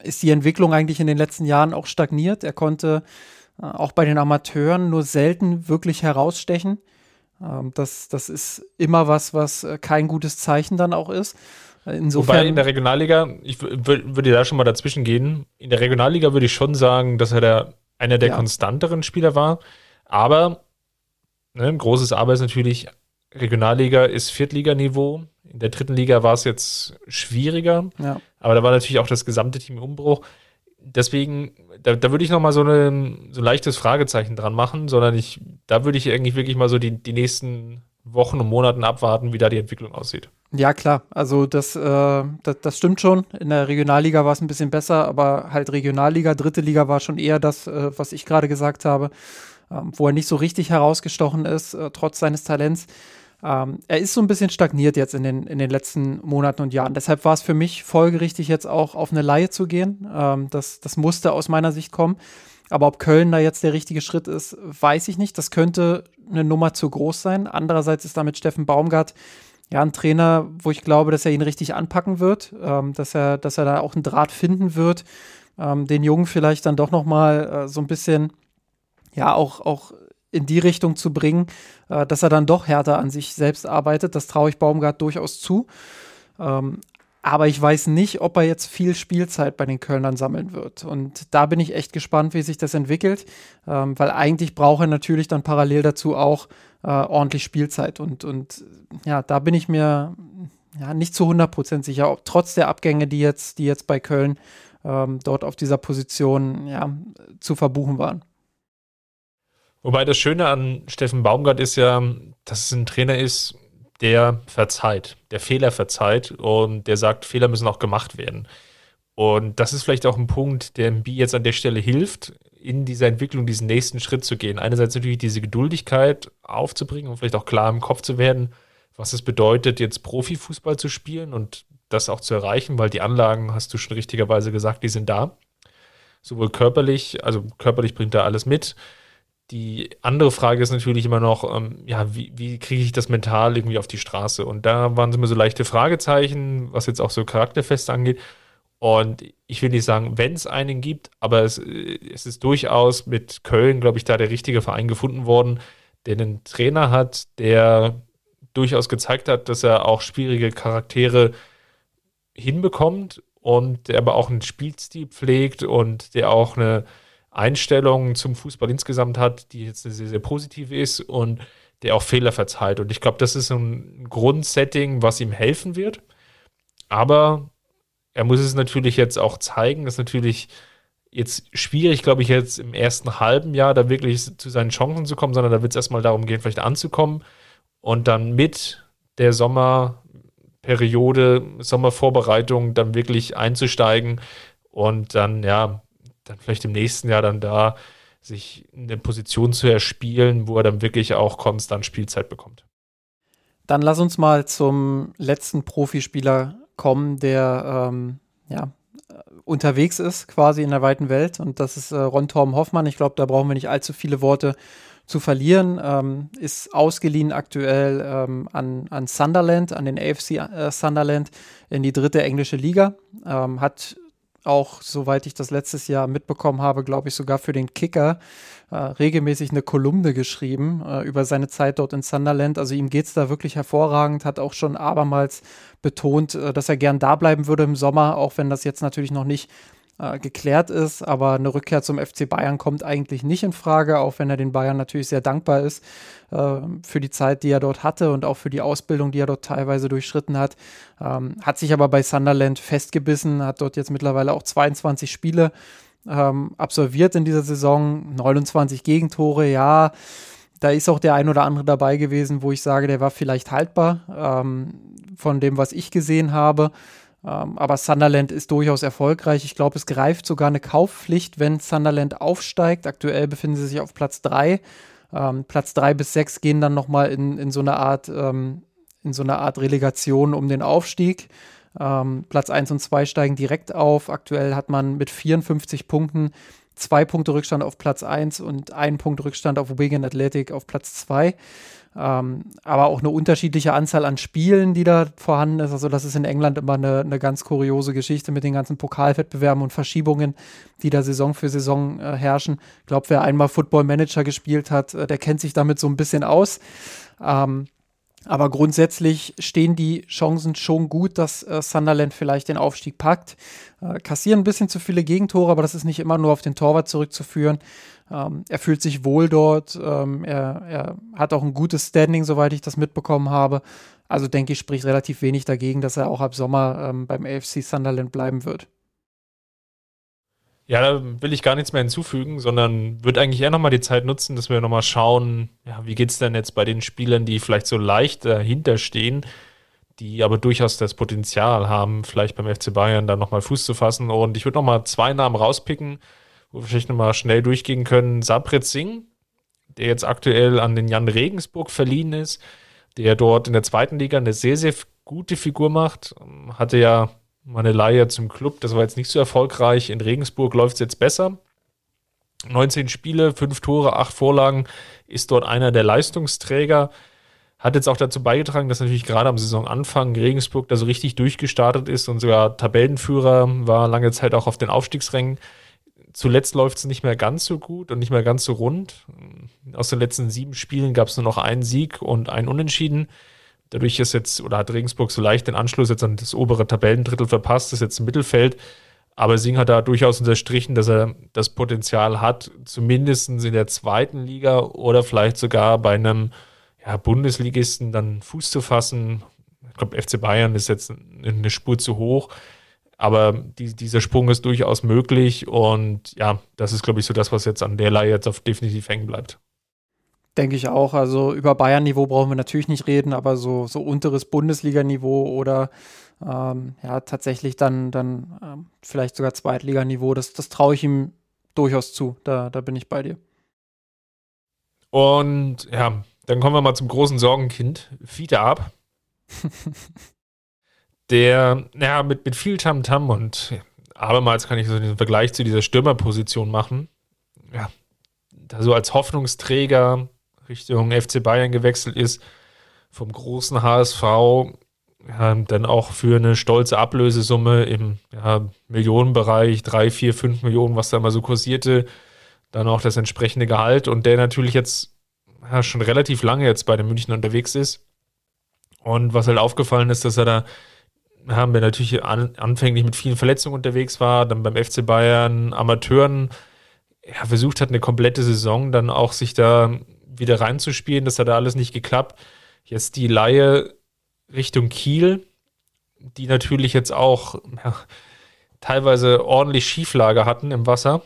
ist die Entwicklung eigentlich in den letzten Jahren auch stagniert. Er konnte äh, auch bei den Amateuren nur selten wirklich herausstechen. Ähm, das, das ist immer was, was äh, kein gutes Zeichen dann auch ist. Insofern, Wobei in der Regionalliga, ich würde da schon mal dazwischen gehen, in der Regionalliga würde ich schon sagen, dass er der, einer der ja. konstanteren Spieler war. Aber ne, ein großes Aber ist natürlich, Regionalliga ist Viertliganiveau. In der dritten Liga war es jetzt schwieriger. Ja. Aber da war natürlich auch das gesamte Team im Umbruch. Deswegen, da, da würde ich noch mal so, eine, so ein leichtes Fragezeichen dran machen, sondern ich, da würde ich eigentlich wirklich mal so die, die nächsten Wochen und Monaten abwarten, wie da die Entwicklung aussieht. Ja, klar. Also das, äh, das, das, stimmt schon. In der Regionalliga war es ein bisschen besser, aber halt Regionalliga, dritte Liga war schon eher das, äh, was ich gerade gesagt habe, ähm, wo er nicht so richtig herausgestochen ist, äh, trotz seines Talents. Ähm, er ist so ein bisschen stagniert jetzt in den, in den letzten Monaten und Jahren. Deshalb war es für mich folgerichtig, jetzt auch auf eine Laie zu gehen. Ähm, das, das musste aus meiner Sicht kommen. Aber ob Köln da jetzt der richtige Schritt ist, weiß ich nicht. Das könnte eine Nummer zu groß sein. Andererseits ist damit Steffen Baumgart ja ein Trainer, wo ich glaube, dass er ihn richtig anpacken wird, ähm, dass er, dass er da auch einen Draht finden wird, ähm, den Jungen vielleicht dann doch noch mal äh, so ein bisschen ja auch auch in die Richtung zu bringen, äh, dass er dann doch härter an sich selbst arbeitet. Das traue ich Baumgart durchaus zu. Ähm, aber ich weiß nicht, ob er jetzt viel Spielzeit bei den Kölnern sammeln wird. Und da bin ich echt gespannt, wie sich das entwickelt, ähm, weil eigentlich braucht er natürlich dann parallel dazu auch äh, ordentlich Spielzeit. Und, und ja, da bin ich mir ja, nicht zu 100% sicher, ob trotz der Abgänge, die jetzt, die jetzt bei Köln ähm, dort auf dieser Position ja, zu verbuchen waren. Wobei das Schöne an Steffen Baumgart ist ja, dass es ein Trainer ist, der verzeiht, der Fehler verzeiht und der sagt, Fehler müssen auch gemacht werden. Und das ist vielleicht auch ein Punkt, der MB jetzt an der Stelle hilft, in dieser Entwicklung diesen nächsten Schritt zu gehen. Einerseits natürlich diese Geduldigkeit aufzubringen und vielleicht auch klar im Kopf zu werden, was es bedeutet, jetzt Profifußball zu spielen und das auch zu erreichen, weil die Anlagen, hast du schon richtigerweise gesagt, die sind da. Sowohl körperlich, also körperlich bringt er alles mit, die andere Frage ist natürlich immer noch, ähm, ja, wie, wie kriege ich das mental irgendwie auf die Straße? Und da waren immer so leichte Fragezeichen, was jetzt auch so Charakterfeste angeht. Und ich will nicht sagen, wenn es einen gibt, aber es, äh, es ist durchaus mit Köln, glaube ich, da der richtige Verein gefunden worden, der einen Trainer hat, der durchaus gezeigt hat, dass er auch schwierige Charaktere hinbekommt und der aber auch einen Spielstil pflegt und der auch eine Einstellung zum Fußball insgesamt hat, die jetzt sehr, sehr positiv ist und der auch Fehler verzeiht. Und ich glaube, das ist ein Grundsetting, was ihm helfen wird. Aber er muss es natürlich jetzt auch zeigen. Das ist natürlich jetzt schwierig, glaube ich, jetzt im ersten halben Jahr da wirklich zu seinen Chancen zu kommen, sondern da wird es erstmal darum gehen, vielleicht anzukommen und dann mit der Sommerperiode, Sommervorbereitung dann wirklich einzusteigen und dann, ja, dann vielleicht im nächsten Jahr dann da sich eine Position zu erspielen, wo er dann wirklich auch konstant Spielzeit bekommt. Dann lass uns mal zum letzten Profispieler kommen, der ähm, ja, unterwegs ist, quasi in der weiten Welt. Und das ist äh, Ron Torben Hoffmann. Ich glaube, da brauchen wir nicht allzu viele Worte zu verlieren. Ähm, ist ausgeliehen aktuell ähm, an, an Sunderland, an den AFC äh, Sunderland in die dritte englische Liga. Ähm, hat auch, soweit ich das letztes Jahr mitbekommen habe, glaube ich sogar für den Kicker äh, regelmäßig eine Kolumne geschrieben äh, über seine Zeit dort in Sunderland. Also ihm geht es da wirklich hervorragend, hat auch schon abermals betont, äh, dass er gern da bleiben würde im Sommer, auch wenn das jetzt natürlich noch nicht äh, geklärt ist. Aber eine Rückkehr zum FC Bayern kommt eigentlich nicht in Frage, auch wenn er den Bayern natürlich sehr dankbar ist äh, für die Zeit, die er dort hatte und auch für die Ausbildung, die er dort teilweise durchschritten hat. Ähm, hat sich aber bei Sunderland festgebissen, hat dort jetzt mittlerweile auch 22 Spiele ähm, absolviert in dieser Saison, 29 Gegentore, ja. Da ist auch der ein oder andere dabei gewesen, wo ich sage, der war vielleicht haltbar ähm, von dem, was ich gesehen habe. Ähm, aber Sunderland ist durchaus erfolgreich. Ich glaube, es greift sogar eine Kaufpflicht, wenn Sunderland aufsteigt. Aktuell befinden sie sich auf Platz 3. Ähm, Platz 3 bis 6 gehen dann nochmal in, in so eine Art, ähm, in so eine Art Relegation um den Aufstieg. Ähm, Platz 1 und 2 steigen direkt auf. Aktuell hat man mit 54 Punkten zwei Punkte Rückstand auf Platz 1 und einen Punkt Rückstand auf Wigan Athletic auf Platz 2. Ähm, aber auch eine unterschiedliche Anzahl an Spielen, die da vorhanden ist. Also das ist in England immer eine, eine ganz kuriose Geschichte mit den ganzen Pokalwettbewerben und Verschiebungen, die da Saison für Saison äh, herrschen. Ich glaube, wer einmal Football Manager gespielt hat, äh, der kennt sich damit so ein bisschen aus. Ähm, aber grundsätzlich stehen die Chancen schon gut, dass äh, Sunderland vielleicht den Aufstieg packt. Äh, kassieren ein bisschen zu viele Gegentore, aber das ist nicht immer nur auf den Torwart zurückzuführen. Ähm, er fühlt sich wohl dort. Ähm, er, er, hat auch ein gutes Standing, soweit ich das mitbekommen habe. Also denke ich, spricht relativ wenig dagegen, dass er auch ab Sommer ähm, beim AFC Sunderland bleiben wird. Ja, da will ich gar nichts mehr hinzufügen, sondern würde eigentlich eher nochmal die Zeit nutzen, dass wir nochmal schauen, ja, wie geht es denn jetzt bei den Spielern, die vielleicht so leicht dahinter stehen, die aber durchaus das Potenzial haben, vielleicht beim FC Bayern da nochmal Fuß zu fassen. Und ich würde nochmal zwei Namen rauspicken, wo wir vielleicht nochmal schnell durchgehen können. Sabret Singh, der jetzt aktuell an den Jan Regensburg verliehen ist, der dort in der zweiten Liga eine sehr, sehr gute Figur macht. Hatte ja meine Leihe zum Club, das war jetzt nicht so erfolgreich. In Regensburg läuft es jetzt besser. 19 Spiele, 5 Tore, 8 Vorlagen, ist dort einer der Leistungsträger. Hat jetzt auch dazu beigetragen, dass natürlich gerade am Saisonanfang Regensburg da so richtig durchgestartet ist und sogar Tabellenführer war lange Zeit auch auf den Aufstiegsrängen zuletzt läuft es nicht mehr ganz so gut und nicht mehr ganz so rund. Aus den letzten sieben Spielen gab es nur noch einen Sieg und einen Unentschieden. Dadurch ist jetzt, oder hat Regensburg so leicht den Anschluss jetzt an das obere Tabellendrittel verpasst, ist jetzt im Mittelfeld. Aber Singh hat da durchaus unterstrichen, dass er das Potenzial hat, zumindest in der zweiten Liga oder vielleicht sogar bei einem ja, Bundesligisten dann Fuß zu fassen. Ich glaube, FC Bayern ist jetzt eine Spur zu hoch. Aber die, dieser Sprung ist durchaus möglich und ja, das ist, glaube ich, so das, was jetzt an der Leihe jetzt auf definitiv hängen bleibt. Denke ich auch. Also über Bayern-Niveau brauchen wir natürlich nicht reden, aber so, so unteres Bundesliga-Niveau oder ähm, ja, tatsächlich dann, dann ähm, vielleicht sogar Zweitliganiveau, das, das traue ich ihm durchaus zu. Da, da bin ich bei dir. Und ja, dann kommen wir mal zum großen Sorgenkind, Fiete ab. [LAUGHS] der, ja, mit, mit viel Tamtam -Tam und abermals kann ich so den Vergleich zu dieser Stürmerposition machen. Ja, da so als Hoffnungsträger Richtung FC Bayern gewechselt ist, vom großen HSV, ja, dann auch für eine stolze Ablösesumme im ja, Millionenbereich, drei, vier, fünf Millionen, was da mal so kursierte, dann auch das entsprechende Gehalt und der natürlich jetzt ja, schon relativ lange jetzt bei den München unterwegs ist. Und was halt aufgefallen ist, dass er da haben wir natürlich an, anfänglich mit vielen Verletzungen unterwegs war, dann beim FC Bayern Amateuren ja, versucht hat, eine komplette Saison dann auch sich da wieder reinzuspielen. Das hat da alles nicht geklappt. Jetzt die Laie Richtung Kiel, die natürlich jetzt auch ja, teilweise ordentlich Schieflage hatten im Wasser.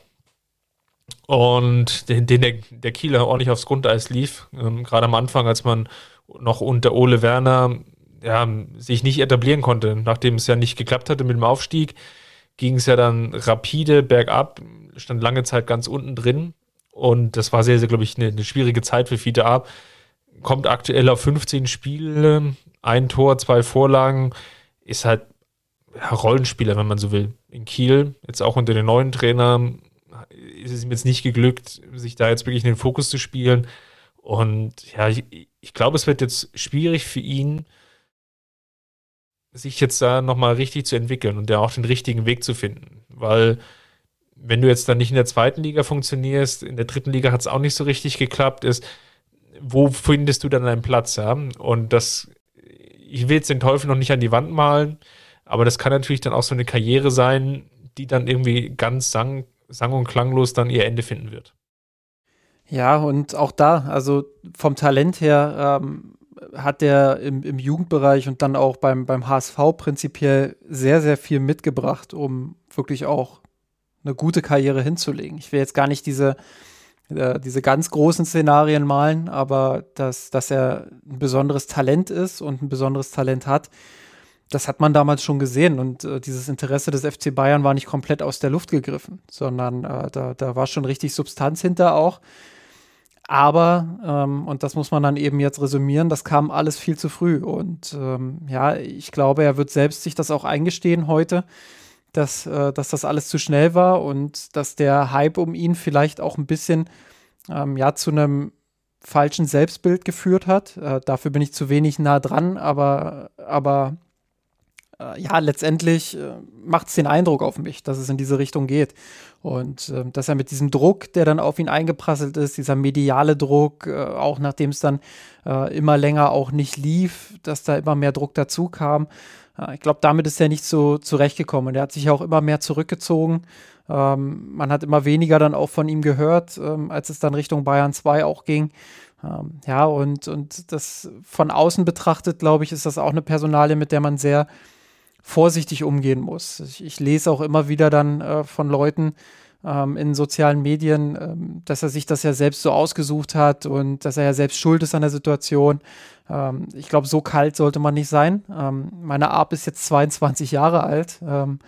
Und den, den der, der Kieler ordentlich aufs Grundeis lief. Ähm, Gerade am Anfang, als man noch unter Ole Werner ja, sich nicht etablieren konnte. Nachdem es ja nicht geklappt hatte mit dem Aufstieg, ging es ja dann rapide bergab, stand lange Zeit ganz unten drin. Und das war sehr, sehr, glaube ich, eine, eine schwierige Zeit für Fiete Ab. Kommt aktuell auf 15 Spiele, ein Tor, zwei Vorlagen, ist halt Rollenspieler, wenn man so will. In Kiel, jetzt auch unter den neuen Trainer, ist es ihm jetzt nicht geglückt, sich da jetzt wirklich in den Fokus zu spielen. Und ja, ich, ich glaube, es wird jetzt schwierig für ihn, sich jetzt da nochmal richtig zu entwickeln und da auch den richtigen Weg zu finden. Weil wenn du jetzt dann nicht in der zweiten Liga funktionierst, in der dritten Liga hat es auch nicht so richtig geklappt, ist, wo findest du dann deinen Platz? Ja? Und das, ich will jetzt den Teufel noch nicht an die Wand malen, aber das kann natürlich dann auch so eine Karriere sein, die dann irgendwie ganz sang, sang und klanglos dann ihr Ende finden wird. Ja, und auch da, also vom Talent her, ähm, hat der im, im, Jugendbereich und dann auch beim, beim HSV prinzipiell sehr, sehr viel mitgebracht, um wirklich auch eine gute Karriere hinzulegen. Ich will jetzt gar nicht diese, äh, diese ganz großen Szenarien malen, aber dass, dass er ein besonderes Talent ist und ein besonderes Talent hat, das hat man damals schon gesehen und äh, dieses Interesse des FC Bayern war nicht komplett aus der Luft gegriffen, sondern äh, da, da war schon richtig Substanz hinter auch. Aber, ähm, und das muss man dann eben jetzt resümieren, das kam alles viel zu früh. Und ähm, ja, ich glaube, er wird selbst sich das auch eingestehen heute, dass, äh, dass das alles zu schnell war und dass der Hype um ihn vielleicht auch ein bisschen ähm, ja, zu einem falschen Selbstbild geführt hat. Äh, dafür bin ich zu wenig nah dran, aber, aber äh, ja, letztendlich äh, macht es den Eindruck auf mich, dass es in diese Richtung geht. Und äh, dass er mit diesem Druck, der dann auf ihn eingeprasselt ist, dieser mediale Druck, äh, auch nachdem es dann äh, immer länger auch nicht lief, dass da immer mehr Druck dazu kam. Äh, ich glaube, damit ist er nicht so zurechtgekommen. Er hat sich auch immer mehr zurückgezogen. Ähm, man hat immer weniger dann auch von ihm gehört, ähm, als es dann Richtung Bayern 2 auch ging. Ähm, ja, und, und das von außen betrachtet, glaube ich, ist das auch eine Personalie, mit der man sehr vorsichtig umgehen muss. Ich, ich lese auch immer wieder dann äh, von Leuten ähm, in sozialen Medien, ähm, dass er sich das ja selbst so ausgesucht hat und dass er ja selbst schuld ist an der Situation. Ähm, ich glaube, so kalt sollte man nicht sein. Ähm, meine Arp ist jetzt 22 Jahre alt. Ähm,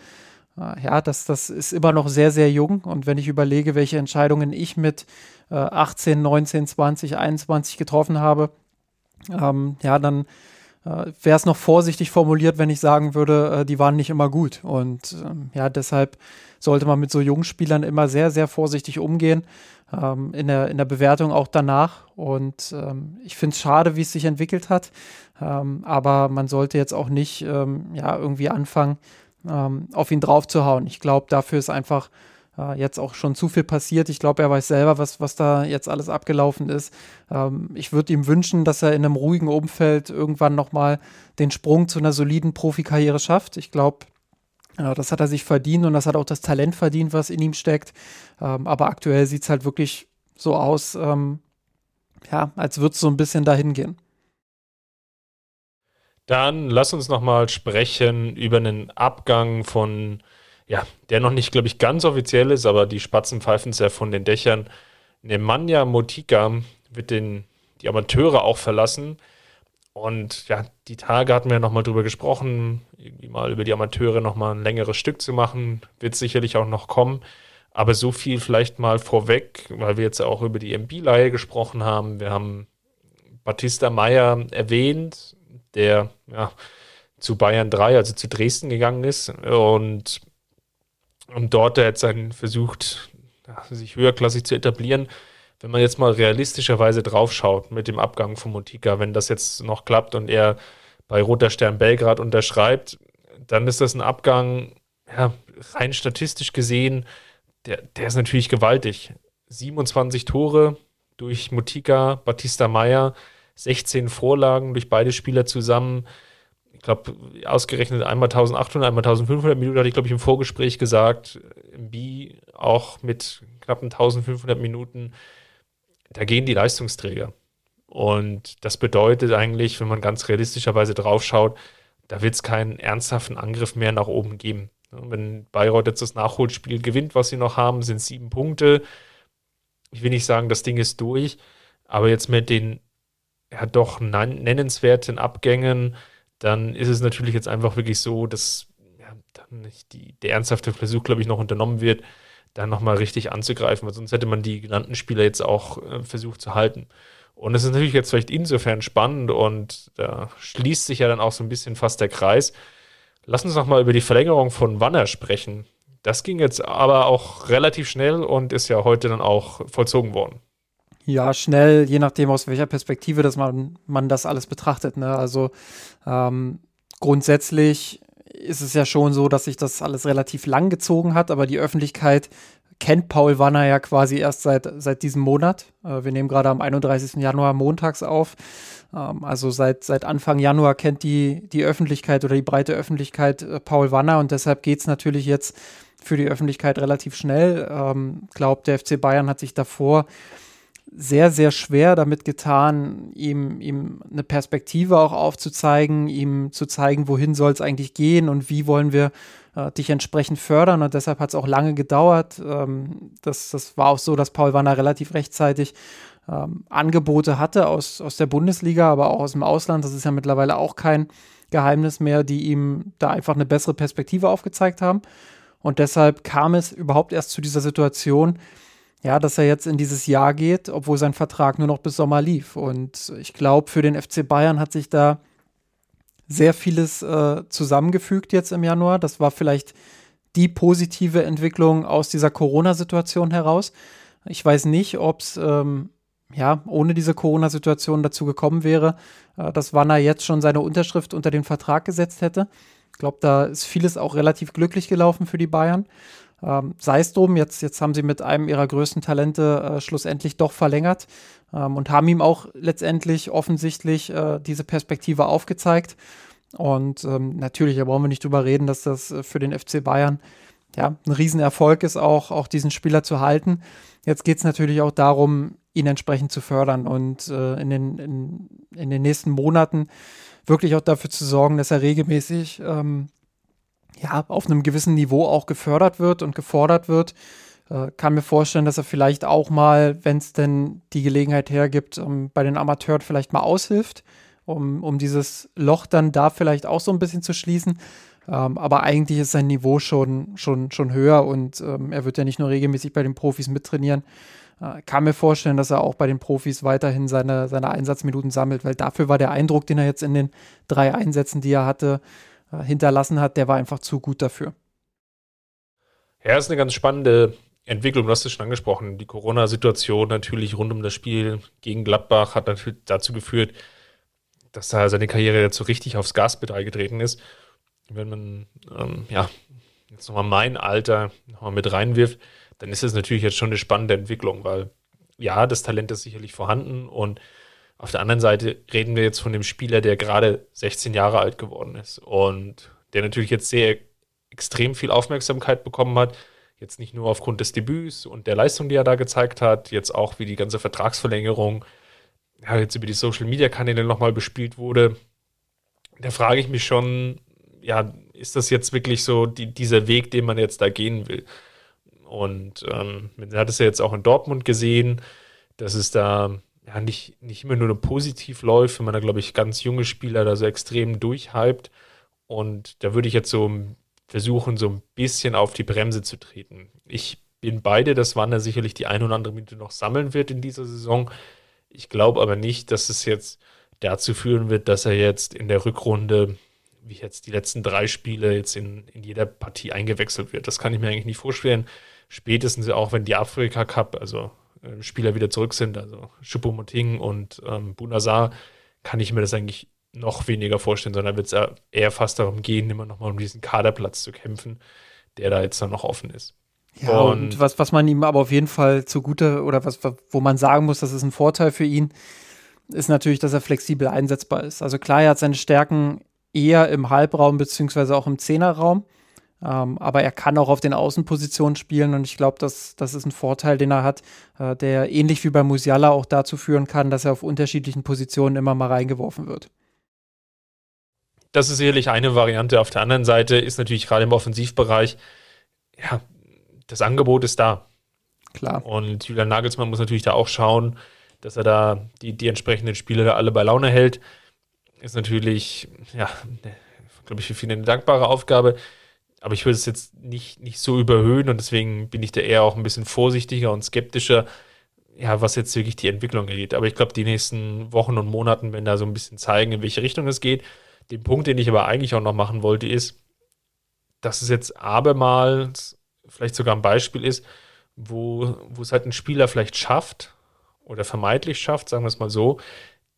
äh, ja, das, das ist immer noch sehr, sehr jung. Und wenn ich überlege, welche Entscheidungen ich mit äh, 18, 19, 20, 21 getroffen habe, ähm, ja, dann äh, wäre es noch vorsichtig formuliert, wenn ich sagen würde, äh, die waren nicht immer gut. Und ähm, ja, deshalb sollte man mit so jungen Spielern immer sehr, sehr vorsichtig umgehen. Ähm, in, der, in der Bewertung auch danach. Und ähm, ich finde es schade, wie es sich entwickelt hat. Ähm, aber man sollte jetzt auch nicht ähm, ja, irgendwie anfangen, ähm, auf ihn drauf zu hauen. Ich glaube, dafür ist einfach äh, jetzt auch schon zu viel passiert. Ich glaube, er weiß selber, was, was da jetzt alles abgelaufen ist. Ähm, ich würde ihm wünschen, dass er in einem ruhigen Umfeld irgendwann nochmal den Sprung zu einer soliden Profikarriere schafft. Ich glaube, äh, das hat er sich verdient und das hat auch das Talent verdient, was in ihm steckt. Ähm, aber aktuell sieht es halt wirklich so aus, ähm, ja, als würde es so ein bisschen dahin gehen. Dann lass uns nochmal sprechen über einen Abgang von ja, der noch nicht, glaube ich, ganz offiziell ist, aber die Spatzen pfeifen es ja von den Dächern. Nemanja Motika wird den, die Amateure auch verlassen. Und ja, die Tage hatten wir nochmal drüber gesprochen, irgendwie mal über die Amateure nochmal ein längeres Stück zu machen. Wird sicherlich auch noch kommen. Aber so viel vielleicht mal vorweg, weil wir jetzt auch über die MB-Leihe gesprochen haben. Wir haben Batista Meyer erwähnt, der ja, zu Bayern 3, also zu Dresden gegangen ist. Und und dort er jetzt einen versucht, sich höherklassig zu etablieren. Wenn man jetzt mal realistischerweise draufschaut mit dem Abgang von Motika, wenn das jetzt noch klappt und er bei Roter Stern Belgrad unterschreibt, dann ist das ein Abgang, ja, rein statistisch gesehen, der, der ist natürlich gewaltig. 27 Tore durch Motika, Batista Meyer, 16 Vorlagen durch beide Spieler zusammen glaube, ausgerechnet einmal 1800, einmal 1500 Minuten hatte ich, glaube ich, im Vorgespräch gesagt. B auch mit knappen 1500 Minuten. Da gehen die Leistungsträger. Und das bedeutet eigentlich, wenn man ganz realistischerweise draufschaut, da wird es keinen ernsthaften Angriff mehr nach oben geben. Wenn Bayreuth jetzt das Nachholspiel gewinnt, was sie noch haben, sind sieben Punkte. Ich will nicht sagen, das Ding ist durch, aber jetzt mit den ja doch nennenswerten Abgängen, dann ist es natürlich jetzt einfach wirklich so, dass ja, dann nicht die, der ernsthafte Versuch, glaube ich, noch unternommen wird, dann nochmal richtig anzugreifen, weil sonst hätte man die genannten Spieler jetzt auch äh, versucht zu halten. Und es ist natürlich jetzt vielleicht insofern spannend und da schließt sich ja dann auch so ein bisschen fast der Kreis. Lass uns nochmal über die Verlängerung von Wanner sprechen. Das ging jetzt aber auch relativ schnell und ist ja heute dann auch vollzogen worden. Ja, schnell, je nachdem, aus welcher Perspektive dass man, man das alles betrachtet. Ne? Also ähm, grundsätzlich ist es ja schon so, dass sich das alles relativ lang gezogen hat, aber die Öffentlichkeit kennt Paul Wanner ja quasi erst seit, seit diesem Monat. Äh, wir nehmen gerade am 31. Januar montags auf. Ähm, also seit, seit Anfang Januar kennt die, die Öffentlichkeit oder die breite Öffentlichkeit äh, Paul Wanner und deshalb geht es natürlich jetzt für die Öffentlichkeit relativ schnell. Ähm, glaubt, der FC Bayern hat sich davor sehr, sehr schwer damit getan, ihm, ihm eine Perspektive auch aufzuzeigen, ihm zu zeigen, wohin soll es eigentlich gehen und wie wollen wir äh, dich entsprechend fördern. Und deshalb hat es auch lange gedauert. Ähm, das, das war auch so, dass Paul Wanner relativ rechtzeitig ähm, Angebote hatte aus, aus der Bundesliga, aber auch aus dem Ausland. Das ist ja mittlerweile auch kein Geheimnis mehr, die ihm da einfach eine bessere Perspektive aufgezeigt haben. Und deshalb kam es überhaupt erst zu dieser Situation, ja, dass er jetzt in dieses Jahr geht, obwohl sein Vertrag nur noch bis Sommer lief. Und ich glaube, für den FC Bayern hat sich da sehr vieles äh, zusammengefügt jetzt im Januar. Das war vielleicht die positive Entwicklung aus dieser Corona-Situation heraus. Ich weiß nicht, ob es ähm, ja ohne diese Corona-Situation dazu gekommen wäre, äh, dass Wanner jetzt schon seine Unterschrift unter den Vertrag gesetzt hätte. Ich glaube, da ist vieles auch relativ glücklich gelaufen für die Bayern. Ähm, Sei es drum, jetzt, jetzt haben sie mit einem ihrer größten Talente äh, schlussendlich doch verlängert ähm, und haben ihm auch letztendlich offensichtlich äh, diese Perspektive aufgezeigt. Und ähm, natürlich, da brauchen wir nicht drüber reden, dass das äh, für den FC Bayern ja, ein Riesenerfolg ist, auch, auch diesen Spieler zu halten. Jetzt geht es natürlich auch darum, ihn entsprechend zu fördern und äh, in, den, in, in den nächsten Monaten wirklich auch dafür zu sorgen, dass er regelmäßig ähm, ja, auf einem gewissen Niveau auch gefördert wird und gefordert wird. Äh, kann mir vorstellen, dass er vielleicht auch mal, wenn es denn die Gelegenheit hergibt, ähm, bei den Amateuren vielleicht mal aushilft, um, um dieses Loch dann da vielleicht auch so ein bisschen zu schließen. Ähm, aber eigentlich ist sein Niveau schon, schon, schon höher und ähm, er wird ja nicht nur regelmäßig bei den Profis mittrainieren. Äh, kann mir vorstellen, dass er auch bei den Profis weiterhin seine, seine Einsatzminuten sammelt, weil dafür war der Eindruck, den er jetzt in den drei Einsätzen, die er hatte, hinterlassen hat, der war einfach zu gut dafür. Ja, ist eine ganz spannende Entwicklung, du hast es schon angesprochen. Die Corona-Situation natürlich rund um das Spiel gegen Gladbach hat natürlich dazu geführt, dass da seine Karriere jetzt so richtig aufs Gaspedal getreten ist. Wenn man, ähm, ja, jetzt nochmal mein Alter nochmal mit reinwirft, dann ist es natürlich jetzt schon eine spannende Entwicklung, weil ja, das Talent ist sicherlich vorhanden und auf der anderen Seite reden wir jetzt von dem Spieler, der gerade 16 Jahre alt geworden ist und der natürlich jetzt sehr extrem viel Aufmerksamkeit bekommen hat. Jetzt nicht nur aufgrund des Debüts und der Leistung, die er da gezeigt hat, jetzt auch wie die ganze Vertragsverlängerung, ja, jetzt über die Social Media Kanäle nochmal bespielt wurde. Da frage ich mich schon, ja, ist das jetzt wirklich so die, dieser Weg, den man jetzt da gehen will? Und ähm, man hat es ja jetzt auch in Dortmund gesehen, dass es da ja nicht, nicht immer nur positiv läuft, wenn man da, glaube ich, ganz junge Spieler da so extrem durchhypt. Und da würde ich jetzt so versuchen, so ein bisschen auf die Bremse zu treten. Ich bin beide, dass Wander sicherlich die ein oder andere Minute noch sammeln wird in dieser Saison. Ich glaube aber nicht, dass es jetzt dazu führen wird, dass er jetzt in der Rückrunde, wie jetzt die letzten drei Spiele, jetzt in, in jeder Partie eingewechselt wird. Das kann ich mir eigentlich nicht vorstellen. Spätestens auch, wenn die Afrika Cup, also Spieler wieder zurück sind, also Choupo-Moting und ähm, Bunazar, kann ich mir das eigentlich noch weniger vorstellen, sondern wird es eher fast darum gehen, immer nochmal um diesen Kaderplatz zu kämpfen, der da jetzt dann noch offen ist. Ja, und, und, was, was man ihm aber auf jeden Fall zugute oder was, wo man sagen muss, das ist ein Vorteil für ihn, ist natürlich, dass er flexibel einsetzbar ist. Also klar, er hat seine Stärken eher im Halbraum beziehungsweise auch im Zehnerraum. Ähm, aber er kann auch auf den Außenpositionen spielen und ich glaube, das, das ist ein Vorteil, den er hat, äh, der ähnlich wie bei Musiala auch dazu führen kann, dass er auf unterschiedlichen Positionen immer mal reingeworfen wird. Das ist sicherlich eine Variante. Auf der anderen Seite ist natürlich gerade im Offensivbereich, ja, das Angebot ist da. Klar. Und Julian Nagelsmann muss natürlich da auch schauen, dass er da die, die entsprechenden Spieler da alle bei Laune hält. Ist natürlich, ja, glaube ich, für viele eine dankbare Aufgabe. Aber ich würde es jetzt nicht, nicht so überhöhen und deswegen bin ich da eher auch ein bisschen vorsichtiger und skeptischer, ja, was jetzt wirklich die Entwicklung angeht. Aber ich glaube, die nächsten Wochen und Monaten werden da so ein bisschen zeigen, in welche Richtung es geht. Den Punkt, den ich aber eigentlich auch noch machen wollte, ist, dass es jetzt abermals vielleicht sogar ein Beispiel ist, wo, wo es halt ein Spieler vielleicht schafft oder vermeintlich schafft, sagen wir es mal so,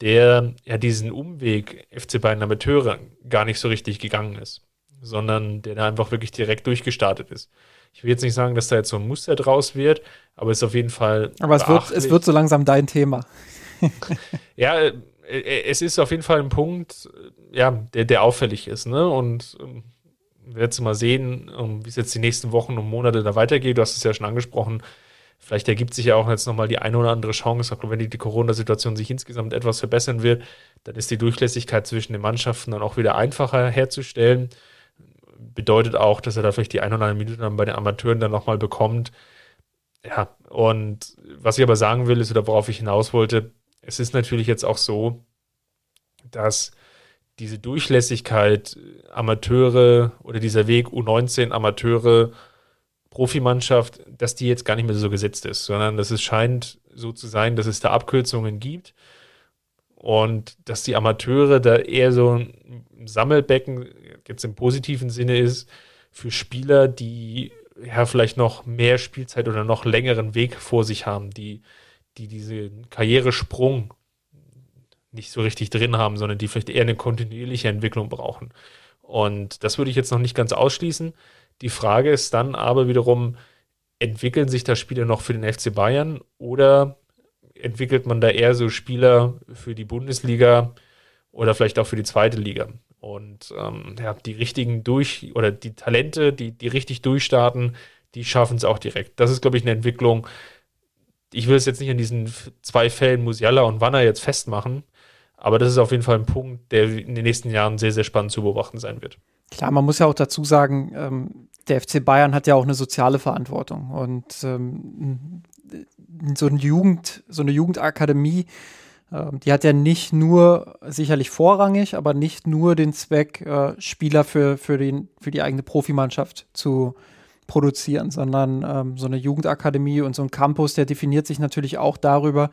der ja diesen Umweg FC Bayern Amateure gar nicht so richtig gegangen ist, sondern der da einfach wirklich direkt durchgestartet ist. Ich will jetzt nicht sagen, dass da jetzt so ein Muster draus wird, aber es ist auf jeden Fall. Aber es wird, es wird so langsam dein Thema. [LAUGHS] ja, äh, äh, es ist auf jeden Fall ein Punkt, ja, der, der auffällig ist, ne? Und ähm, wir werden jetzt mal sehen, um, wie es jetzt die nächsten Wochen und Monate da weitergeht. Du hast es ja schon angesprochen. Vielleicht ergibt sich ja auch jetzt nochmal die eine oder andere Chance, auch wenn die, die Corona-Situation sich insgesamt etwas verbessern wird, dann ist die Durchlässigkeit zwischen den Mannschaften dann auch wieder einfacher herzustellen. Bedeutet auch, dass er da vielleicht die ein oder andere Minute dann bei den Amateuren dann nochmal bekommt. Ja, und was ich aber sagen will, ist, oder worauf ich hinaus wollte, es ist natürlich jetzt auch so, dass diese Durchlässigkeit, Amateure oder dieser Weg U19 Amateure, Profimannschaft, dass die jetzt gar nicht mehr so gesetzt ist, sondern dass es scheint so zu sein, dass es da Abkürzungen gibt und dass die Amateure da eher so ein Sammelbecken jetzt im positiven Sinne ist für Spieler, die ja vielleicht noch mehr Spielzeit oder noch längeren Weg vor sich haben, die, die diesen Karrieresprung nicht so richtig drin haben, sondern die vielleicht eher eine kontinuierliche Entwicklung brauchen. Und das würde ich jetzt noch nicht ganz ausschließen. Die Frage ist dann aber wiederum, entwickeln sich da Spieler noch für den FC Bayern oder entwickelt man da eher so Spieler für die Bundesliga oder vielleicht auch für die zweite Liga? Und ähm, ja, die richtigen durch oder die Talente, die, die richtig durchstarten, die schaffen es auch direkt. Das ist, glaube ich, eine Entwicklung. Ich will es jetzt nicht an diesen zwei Fällen Musiala und Wanner jetzt festmachen, aber das ist auf jeden Fall ein Punkt, der in den nächsten Jahren sehr, sehr spannend zu beobachten sein wird. Klar, man muss ja auch dazu sagen, ähm, der FC Bayern hat ja auch eine soziale Verantwortung und ähm, so eine Jugend, so eine Jugendakademie, die hat ja nicht nur, sicherlich vorrangig, aber nicht nur den Zweck, äh, Spieler für, für, den, für die eigene Profimannschaft zu produzieren, sondern ähm, so eine Jugendakademie und so ein Campus, der definiert sich natürlich auch darüber,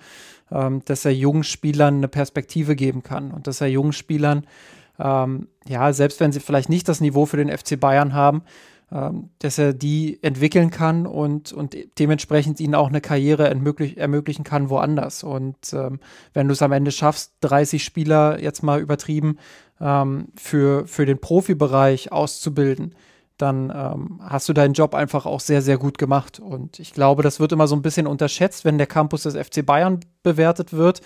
ähm, dass er jungen Spielern eine Perspektive geben kann und dass er jungen Spielern, ähm, ja, selbst wenn sie vielleicht nicht das Niveau für den FC Bayern haben, ähm, dass er die entwickeln kann und, und dementsprechend ihnen auch eine Karriere ermöglich, ermöglichen kann woanders. Und ähm, wenn du es am Ende schaffst, 30 Spieler jetzt mal übertrieben ähm, für, für den Profibereich auszubilden, dann ähm, hast du deinen Job einfach auch sehr, sehr gut gemacht. Und ich glaube, das wird immer so ein bisschen unterschätzt, wenn der Campus des FC Bayern bewertet wird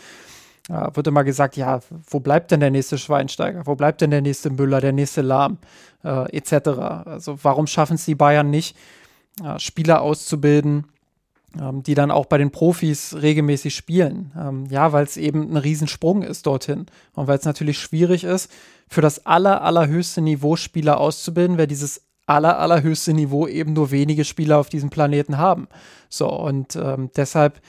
ja, wird immer gesagt, ja, wo bleibt denn der nächste Schweinsteiger? Wo bleibt denn der nächste Müller, der nächste Lahm, äh, etc. Also warum schaffen es die Bayern nicht, äh, Spieler auszubilden, ähm, die dann auch bei den Profis regelmäßig spielen? Ähm, ja, weil es eben ein Riesensprung ist dorthin und weil es natürlich schwierig ist, für das aller, allerhöchste Niveau Spieler auszubilden, wer dieses aller, allerhöchste Niveau eben nur wenige Spieler auf diesem Planeten haben. So, und ähm, deshalb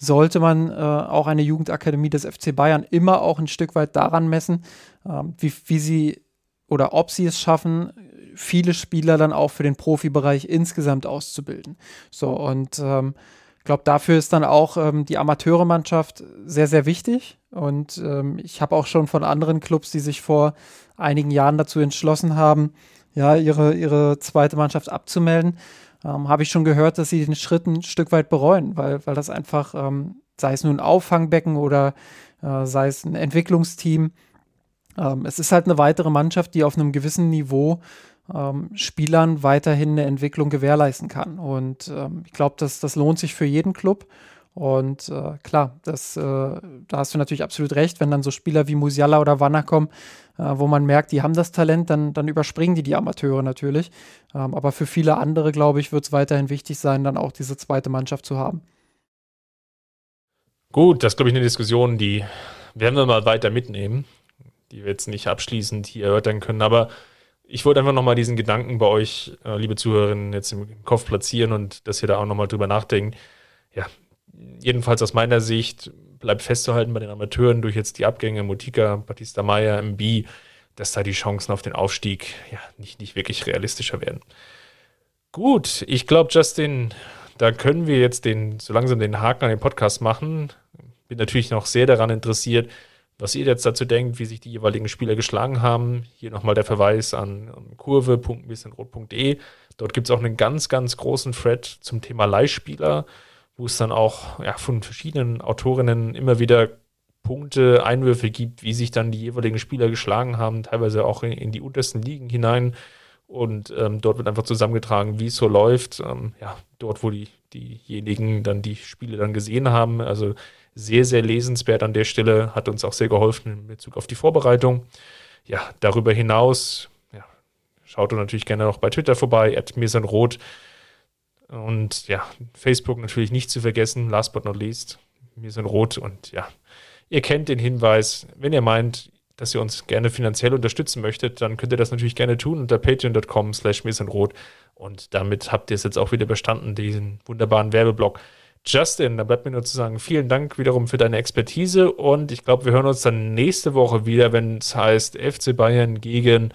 sollte man äh, auch eine Jugendakademie des FC Bayern immer auch ein Stück weit daran messen, äh, wie, wie sie oder ob sie es schaffen, viele Spieler dann auch für den Profibereich insgesamt auszubilden. So, und ähm, ich glaube, dafür ist dann auch ähm, die Amateurmannschaft sehr, sehr wichtig. Und ähm, ich habe auch schon von anderen Clubs, die sich vor einigen Jahren dazu entschlossen haben, ja, ihre, ihre zweite Mannschaft abzumelden, ähm, habe ich schon gehört, dass sie den Schritt ein Stück weit bereuen, weil, weil das einfach, ähm, sei es nun ein Auffangbecken oder äh, sei es ein Entwicklungsteam, ähm, es ist halt eine weitere Mannschaft, die auf einem gewissen Niveau ähm, Spielern weiterhin eine Entwicklung gewährleisten kann. Und ähm, ich glaube, das, das lohnt sich für jeden Club. Und äh, klar, das, äh, da hast du natürlich absolut recht, wenn dann so Spieler wie Musiala oder Wanner kommen, äh, wo man merkt, die haben das Talent, dann, dann überspringen die die Amateure natürlich. Ähm, aber für viele andere, glaube ich, wird es weiterhin wichtig sein, dann auch diese zweite Mannschaft zu haben. Gut, das ist, glaube ich, eine Diskussion, die werden wir mal weiter mitnehmen, die wir jetzt nicht abschließend hier erörtern können. Aber ich wollte einfach nochmal diesen Gedanken bei euch, äh, liebe Zuhörerinnen, jetzt im Kopf platzieren und dass ihr da auch nochmal drüber nachdenkt. Ja, jedenfalls aus meiner Sicht bleibt festzuhalten bei den Amateuren durch jetzt die Abgänge Mutika, Batista Meyer, MB, dass da die Chancen auf den Aufstieg ja nicht, nicht wirklich realistischer werden. Gut, ich glaube, Justin, da können wir jetzt den, so langsam den Haken an den Podcast machen. Bin natürlich noch sehr daran interessiert, was ihr jetzt dazu denkt, wie sich die jeweiligen Spieler geschlagen haben. Hier nochmal der Verweis an kurve.bissenrot.de. Dort gibt es auch einen ganz, ganz großen Thread zum Thema Leihspieler wo es dann auch ja, von verschiedenen Autorinnen immer wieder Punkte, Einwürfe gibt, wie sich dann die jeweiligen Spieler geschlagen haben, teilweise auch in, in die untersten Ligen hinein. Und ähm, dort wird einfach zusammengetragen, wie es so läuft. Ähm, ja, dort, wo die, diejenigen dann die Spiele dann gesehen haben. Also sehr, sehr lesenswert an der Stelle, hat uns auch sehr geholfen in Bezug auf die Vorbereitung. Ja, darüber hinaus, ja, schaut natürlich gerne auch bei Twitter vorbei, at mirsanrot. Und ja, Facebook natürlich nicht zu vergessen, last but not least. Wir sind rot und ja, ihr kennt den Hinweis. Wenn ihr meint, dass ihr uns gerne finanziell unterstützen möchtet, dann könnt ihr das natürlich gerne tun unter patreon.com slash rot. Und damit habt ihr es jetzt auch wieder bestanden, diesen wunderbaren Werbeblock. Justin, da bleibt mir nur zu sagen, vielen Dank wiederum für deine Expertise und ich glaube, wir hören uns dann nächste Woche wieder, wenn es heißt FC Bayern gegen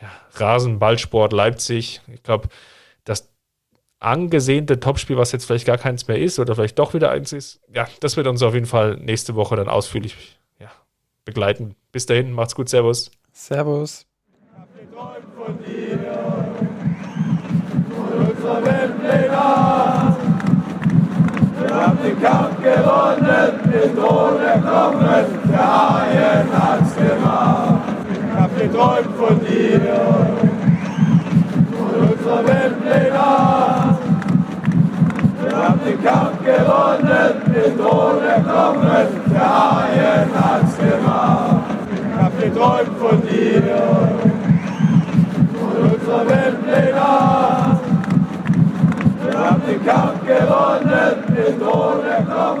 ja, Rasenballsport Leipzig. Ich glaube, das angesehnte Topspiel, was jetzt vielleicht gar keins mehr ist oder vielleicht doch wieder eins ist, ja, das wird uns auf jeden Fall nächste Woche dann ausführlich ja, begleiten. Bis dahin, macht's gut, Servus. Servus. Ich hab geträumt von dir, von unserer Welt, wir haben den Kampf gewonnen, den Thron erkommen, der Haien hat's gemacht. Ich hab geträumt von dir, von unserer Weltpläne. Haben den Kampf gewonnen, den Thron erkommen, der Haien hat's gemacht. Ich hab geträumt von dir, von unserer Weltpläne. Wir haben den Kampf gewonnen, den Thron erkommen.